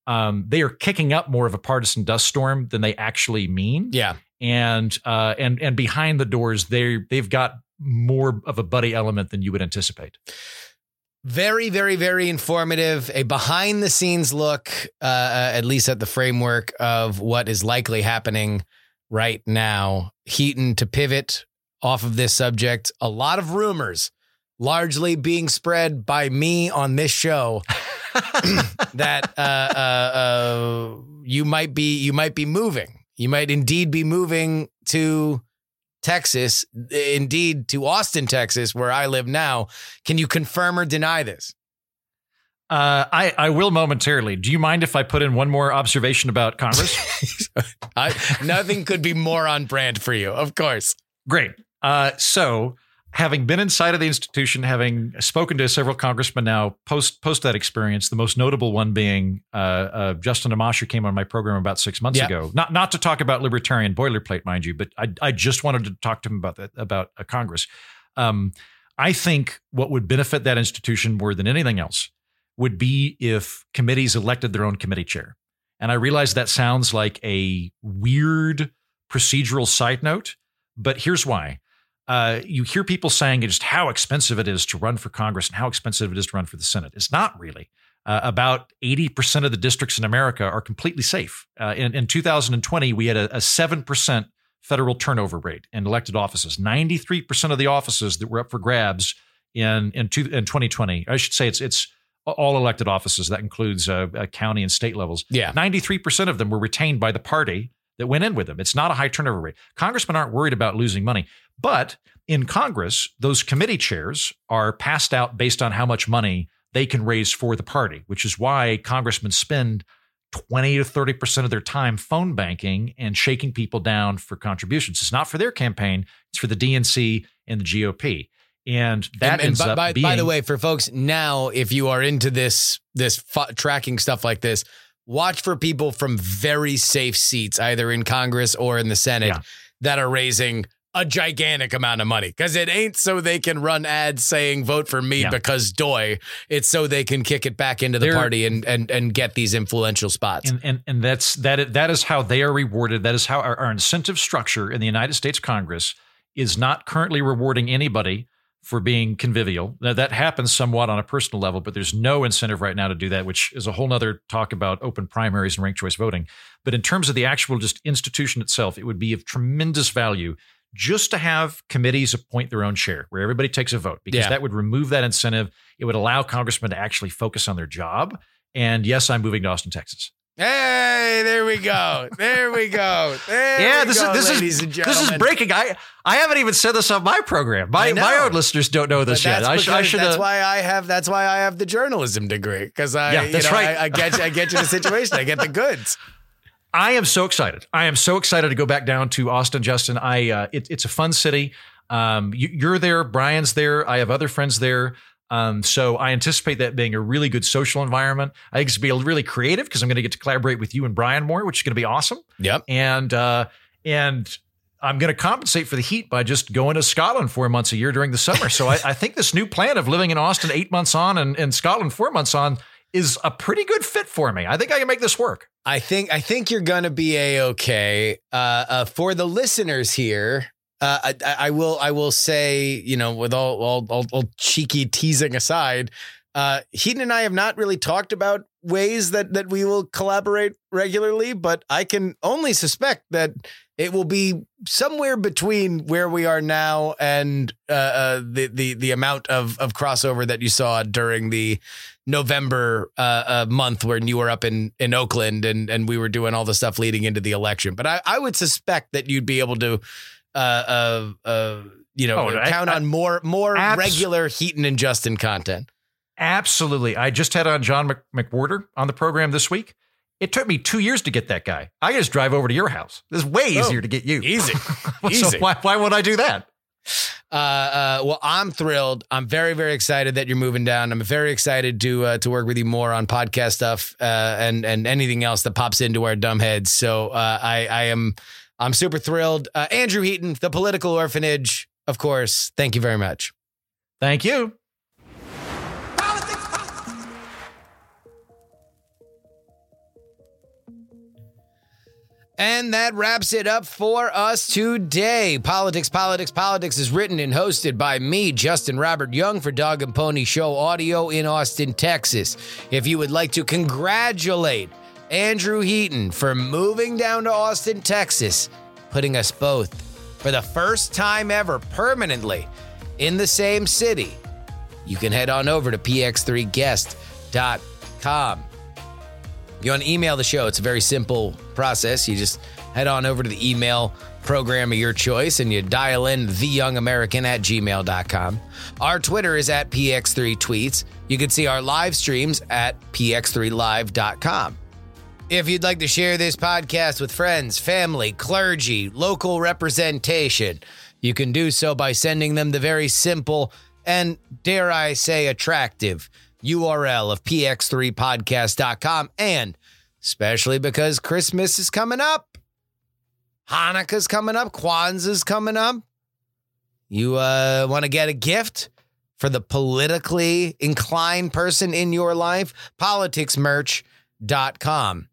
um, they are kicking up more of a partisan dust storm than they actually mean. yeah. And uh, and and behind the doors, they they've got more of a buddy element than you would anticipate. Very, very, very informative. A behind the scenes look, uh, uh, at least at the framework of what is likely happening right now. Heaton to pivot off of this subject. A lot of rumors, largely being spread by me on this show, <laughs> that uh, uh, uh, you might be you might be moving. You might indeed be moving to Texas, indeed to Austin, Texas, where I live now. Can you confirm or deny this? Uh, I I will momentarily. Do you mind if I put in one more observation about Congress? <laughs> I, nothing could be more on brand for you, of course. Great. Uh, so, having been inside of the institution, having spoken to several congressmen now post post that experience, the most notable one being uh, uh, Justin Amash, who came on my program about six months Yeah. ago. Not not to talk about libertarian boilerplate, mind you, but I I just wanted to talk to him about that about uh, Congress. Um, I think what would benefit that institution more than anything else would be if committees elected their own committee chair. And I realize that sounds like a weird procedural side note, but here's why. Uh, you hear people saying just how expensive it is to run for Congress and how expensive it is to run for the Senate. It's not really. Uh, about 80% of the districts in America are completely safe. Uh, in, in 2020, we had a, a 7% federal turnover rate in elected offices. 93% of the offices that were up for grabs in in, two, in 2020, I should say it's it's all elected offices. That includes uh, uh, county and state levels. Yeah. 93% of them were retained by the party that went in with them. It's not a high turnover rate. Congressmen aren't worried about losing money. But in Congress, those committee chairs are passed out based on how much money they can raise for the party, which is why congressmen spend 20 to 30% of their time phone banking and shaking people down for contributions. It's not for their campaign, it's for the DNC and the GOP. And that and, and ends by, up by, being by the way, for folks now, if you are into this this tracking stuff like this, watch for people from very safe seats, either in Congress or in the Senate, Yeah. that are raising a gigantic amount of money. Because it ain't so they can run ads saying "vote for me" Yeah. because doy. It's so they can kick it back into the They're- party and and and get these influential spots. and and and that's that that is how they are rewarded. That is how our, our incentive structure in the United States Congress is not currently rewarding anybody for being convivial. Now, that happens somewhat on a personal level, but there's no incentive right now to do that, which is a whole other talk about open primaries and ranked choice voting. But in terms of the actual just institution itself, it would be of tremendous value just to have committees appoint their own chair where everybody takes a vote because Yeah. that would remove that incentive. It would allow congressmen to actually focus on their job. And yes, I'm moving to Austin, Texas. Hey, there we go. There we go. There yeah, we this go, is this is this is breaking. I I haven't even said this on my program. My my own listeners don't know this yet. that's I, sh- I should. That's why I have. That's why I have the journalism degree because I. Yeah, you that's know, right. I, I get. you- I get you the situation. I get the goods. <laughs> I am so excited. I am so excited to go back down to Austin, Justin. I uh, it, it's a fun city. Um, you, you're there. Brian's there. I have other friends there. Um, so I anticipate that being a really good social environment. I think it's going to be really creative because I'm going to get to collaborate with you and Brian more, which is going to be awesome. Yep. and uh, and I'm going to compensate for the heat by just going to Scotland four months a year during the summer. So I, I think this new plan of living in Austin eight months on and in Scotland four months on is a pretty good fit for me. I think I can make this work. I think. I think you're gonna be a okay. Uh, uh, for the listeners here, uh, I, I will. I will say, you know, with all all, all, all cheeky teasing aside, uh, Heaton and I have not really talked about ways that that we will collaborate regularly, but I can only suspect that it will be somewhere between where we are now and uh, uh, the the the amount of of crossover that you saw during the November uh, uh, month when you were up in in Oakland and and we were doing all the stuff leading into the election. But I, I would suspect that you'd be able to. Uh, uh, uh, you know, Oh, count I- on more more Abs- regular Heaton and Justin content. Absolutely. I just had on John Mc- McWhorter on the program this week. It took me two years to get that guy. I just drive over to your house. This is way Oh, easier to get you. Easy. <laughs> so easy. why, why would I do that? Uh, uh, well, I'm thrilled. I'm very, very excited that you're moving down. I'm very excited to uh, to work with you more on podcast stuff uh, and and anything else that pops into our dumb heads. So uh, I I am I'm super thrilled. Uh, Andrew Heaton, the Political Orphanage, of course. Thank you very much. Thank you. Politics, politics. And that wraps it up for us today. Politics, Politics, Politics is written and hosted by me, Justin Robert Young, for Dog and Pony Show Audio in Austin, Texas. If you would like to congratulate Andrew Heaton for moving down to Austin, Texas, putting us both for the first time ever permanently in the same city, you can head on over to px3guest.com. If you want to email the show, it's a very simple process. You just head on over to the email program of your choice and you dial in theyoungamerican at gmail.com. Our Twitter is at px3tweets. You can see our live streams at px3live.com. If you'd like to share this podcast with friends, family, clergy, local representation, you can do so by sending them the very simple and, dare I say, attractive URL of px3podcast.com. And especially because Christmas is coming up, Hanukkah's coming up, Kwanzaa's coming up. You uh, want to get a gift for the politically inclined person in your life? Politicsmerch.com.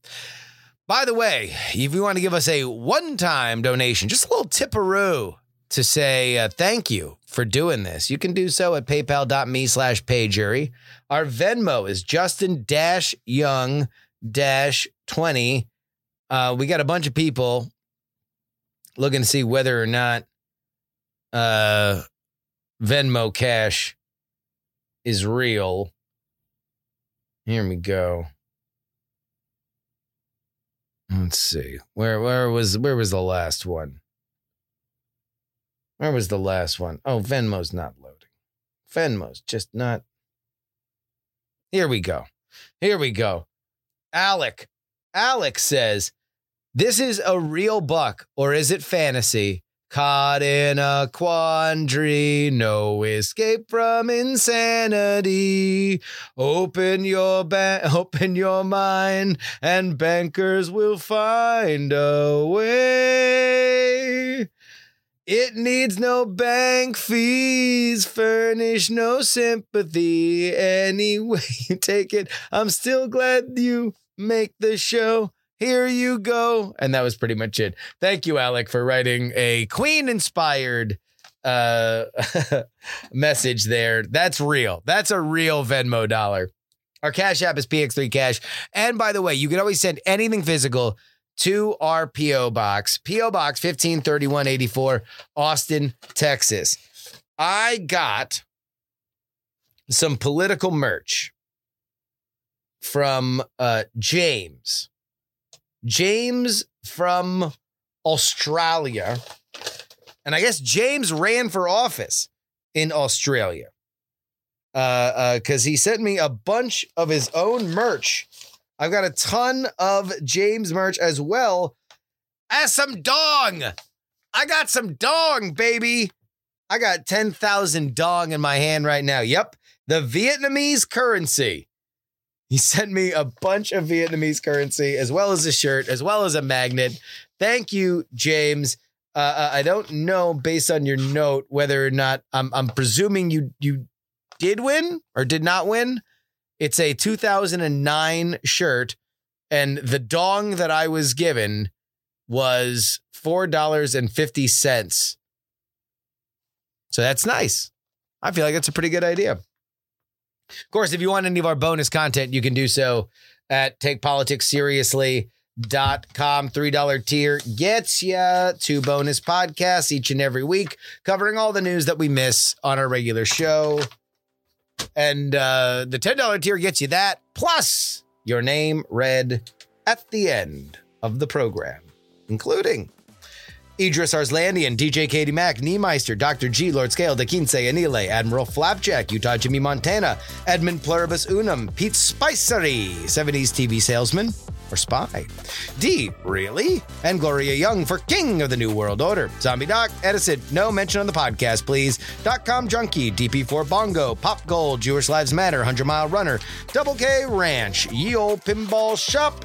By the way, if you want to give us a one time donation, just a little tipperoo to say uh, thank you for doing this, you can do so at paypal.me slash payjury. Our Venmo is Justin Dash Young Dash 20. Uh, we got a bunch of people looking to see whether or not uh, Venmo Cash is real. Here we go. Let's see. Where where was where was the last one? Where was the last one? Oh, Venmo's not loading. Venmo's just not. Here we go. Here we go. Alec. Alec says, This is a real buck, or is it fantasy? Caught in a quandary, no escape from insanity. Open your ba- <laughs> open your mind, and bankers will find a way. It needs no bank fees, furnish no sympathy. Anyway, you <laughs> take it, I'm still glad you make the show. Here you go. And that was pretty much it. Thank you, Alec, for writing a Queen inspired uh, <laughs> message there. That's real. That's a real Venmo dollar. Our Cash App is PX3 Cash. And by the way, you can always send anything physical to our P.O. Box, P.O. Box 153184, Austin, Texas. I got some political merch from uh, James. James from Australia. And I guess James ran for office in Australia. Uh, because he sent me a bunch of his own merch. I've got a ton of James merch as well as some dong. I got some dong, baby. I got 10,000 dong in my hand right now. Yep, the Vietnamese currency. He sent me a bunch of Vietnamese currency, as well as a shirt, as well as a magnet. Thank you, James. Uh, uh, I don't know, based on your note, whether or not I'm. I'm presuming you you did win or did not win. It's a 2009 shirt, and the dong that I was given was four dollars and fifty cents. So that's nice. I feel like that's a pretty good idea. Of course, if you want any of our bonus content, you can do so at takepoliticsseriously.com. $3 tier gets you two bonus podcasts each and every week, covering all the news that we miss on our regular show. And uh, the $10 tier gets you that, plus your name read at the end of the program, including Idris Arslandian, DJ Katie Mack, Niemeister, Dr. G, Lord Scale, De Quince, Anile, Admiral Flapjack, Utah Jimmy Montana, Edmund Pluribus Unum, Pete Spicery, 70s TV salesman or spy. D, really? And Gloria Young for King of the New World Order. Zombie Doc, Edison, no mention on the podcast, please. Dot com Junkie, DP4 Bongo, Pop Gold, Jewish Lives Matter, 100 Mile Runner, Double K Ranch, Ye Old Pinball Shop,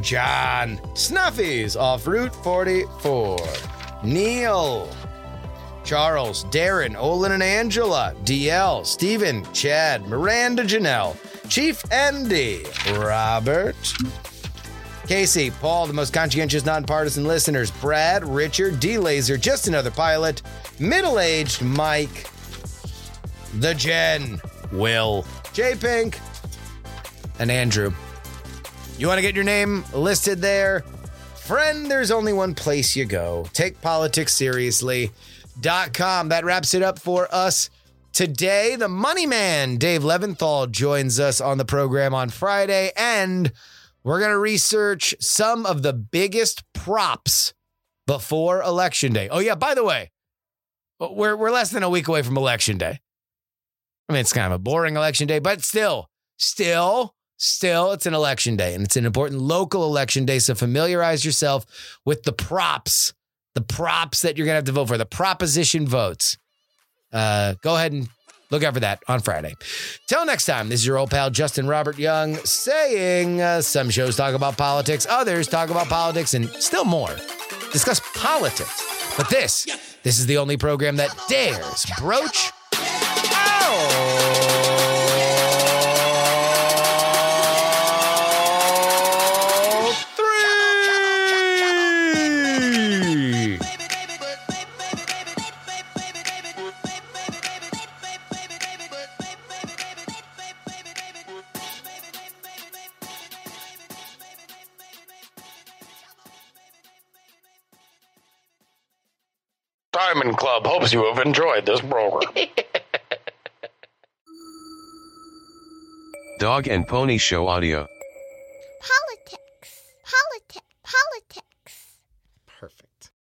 John Snuffies off Route 44. Neil. Charles, Darren, Olin and Angela, DL, Stephen, Chad, Miranda Janelle, Chief Andy, Robert, Casey, Paul, the most conscientious nonpartisan listeners, Brad, Richard, D Laser, just another pilot, middle aged Mike, the Jen, Will, J Pink, and Andrew. You want to get your name listed there? Friend, there's only one place you go. Take politics seriously.com. That wraps it up for us today. The money man, Dave Levinthal, joins us on the program on Friday, and we're going to research some of the biggest props before Election Day. Oh, yeah, by the way, uh, we're, we're less than a week away from Election Day. I mean, it's kind of a boring election day, but still, still, still, it's an election day and it's an important local election day. So familiarize yourself with the props, the props that you're going to have to vote for, the proposition votes. Uh, go ahead and look out for that on Friday. Till next time, this is your old pal Justin Robert Young saying uh, some shows talk about politics, others talk about politics, and still more discuss politics. But this, this is the only program that dares broach. Three. Diamond Club hopes you have enjoyed this program. <laughs> Dog and Pony Show Audio. Politics. Politics. Politics.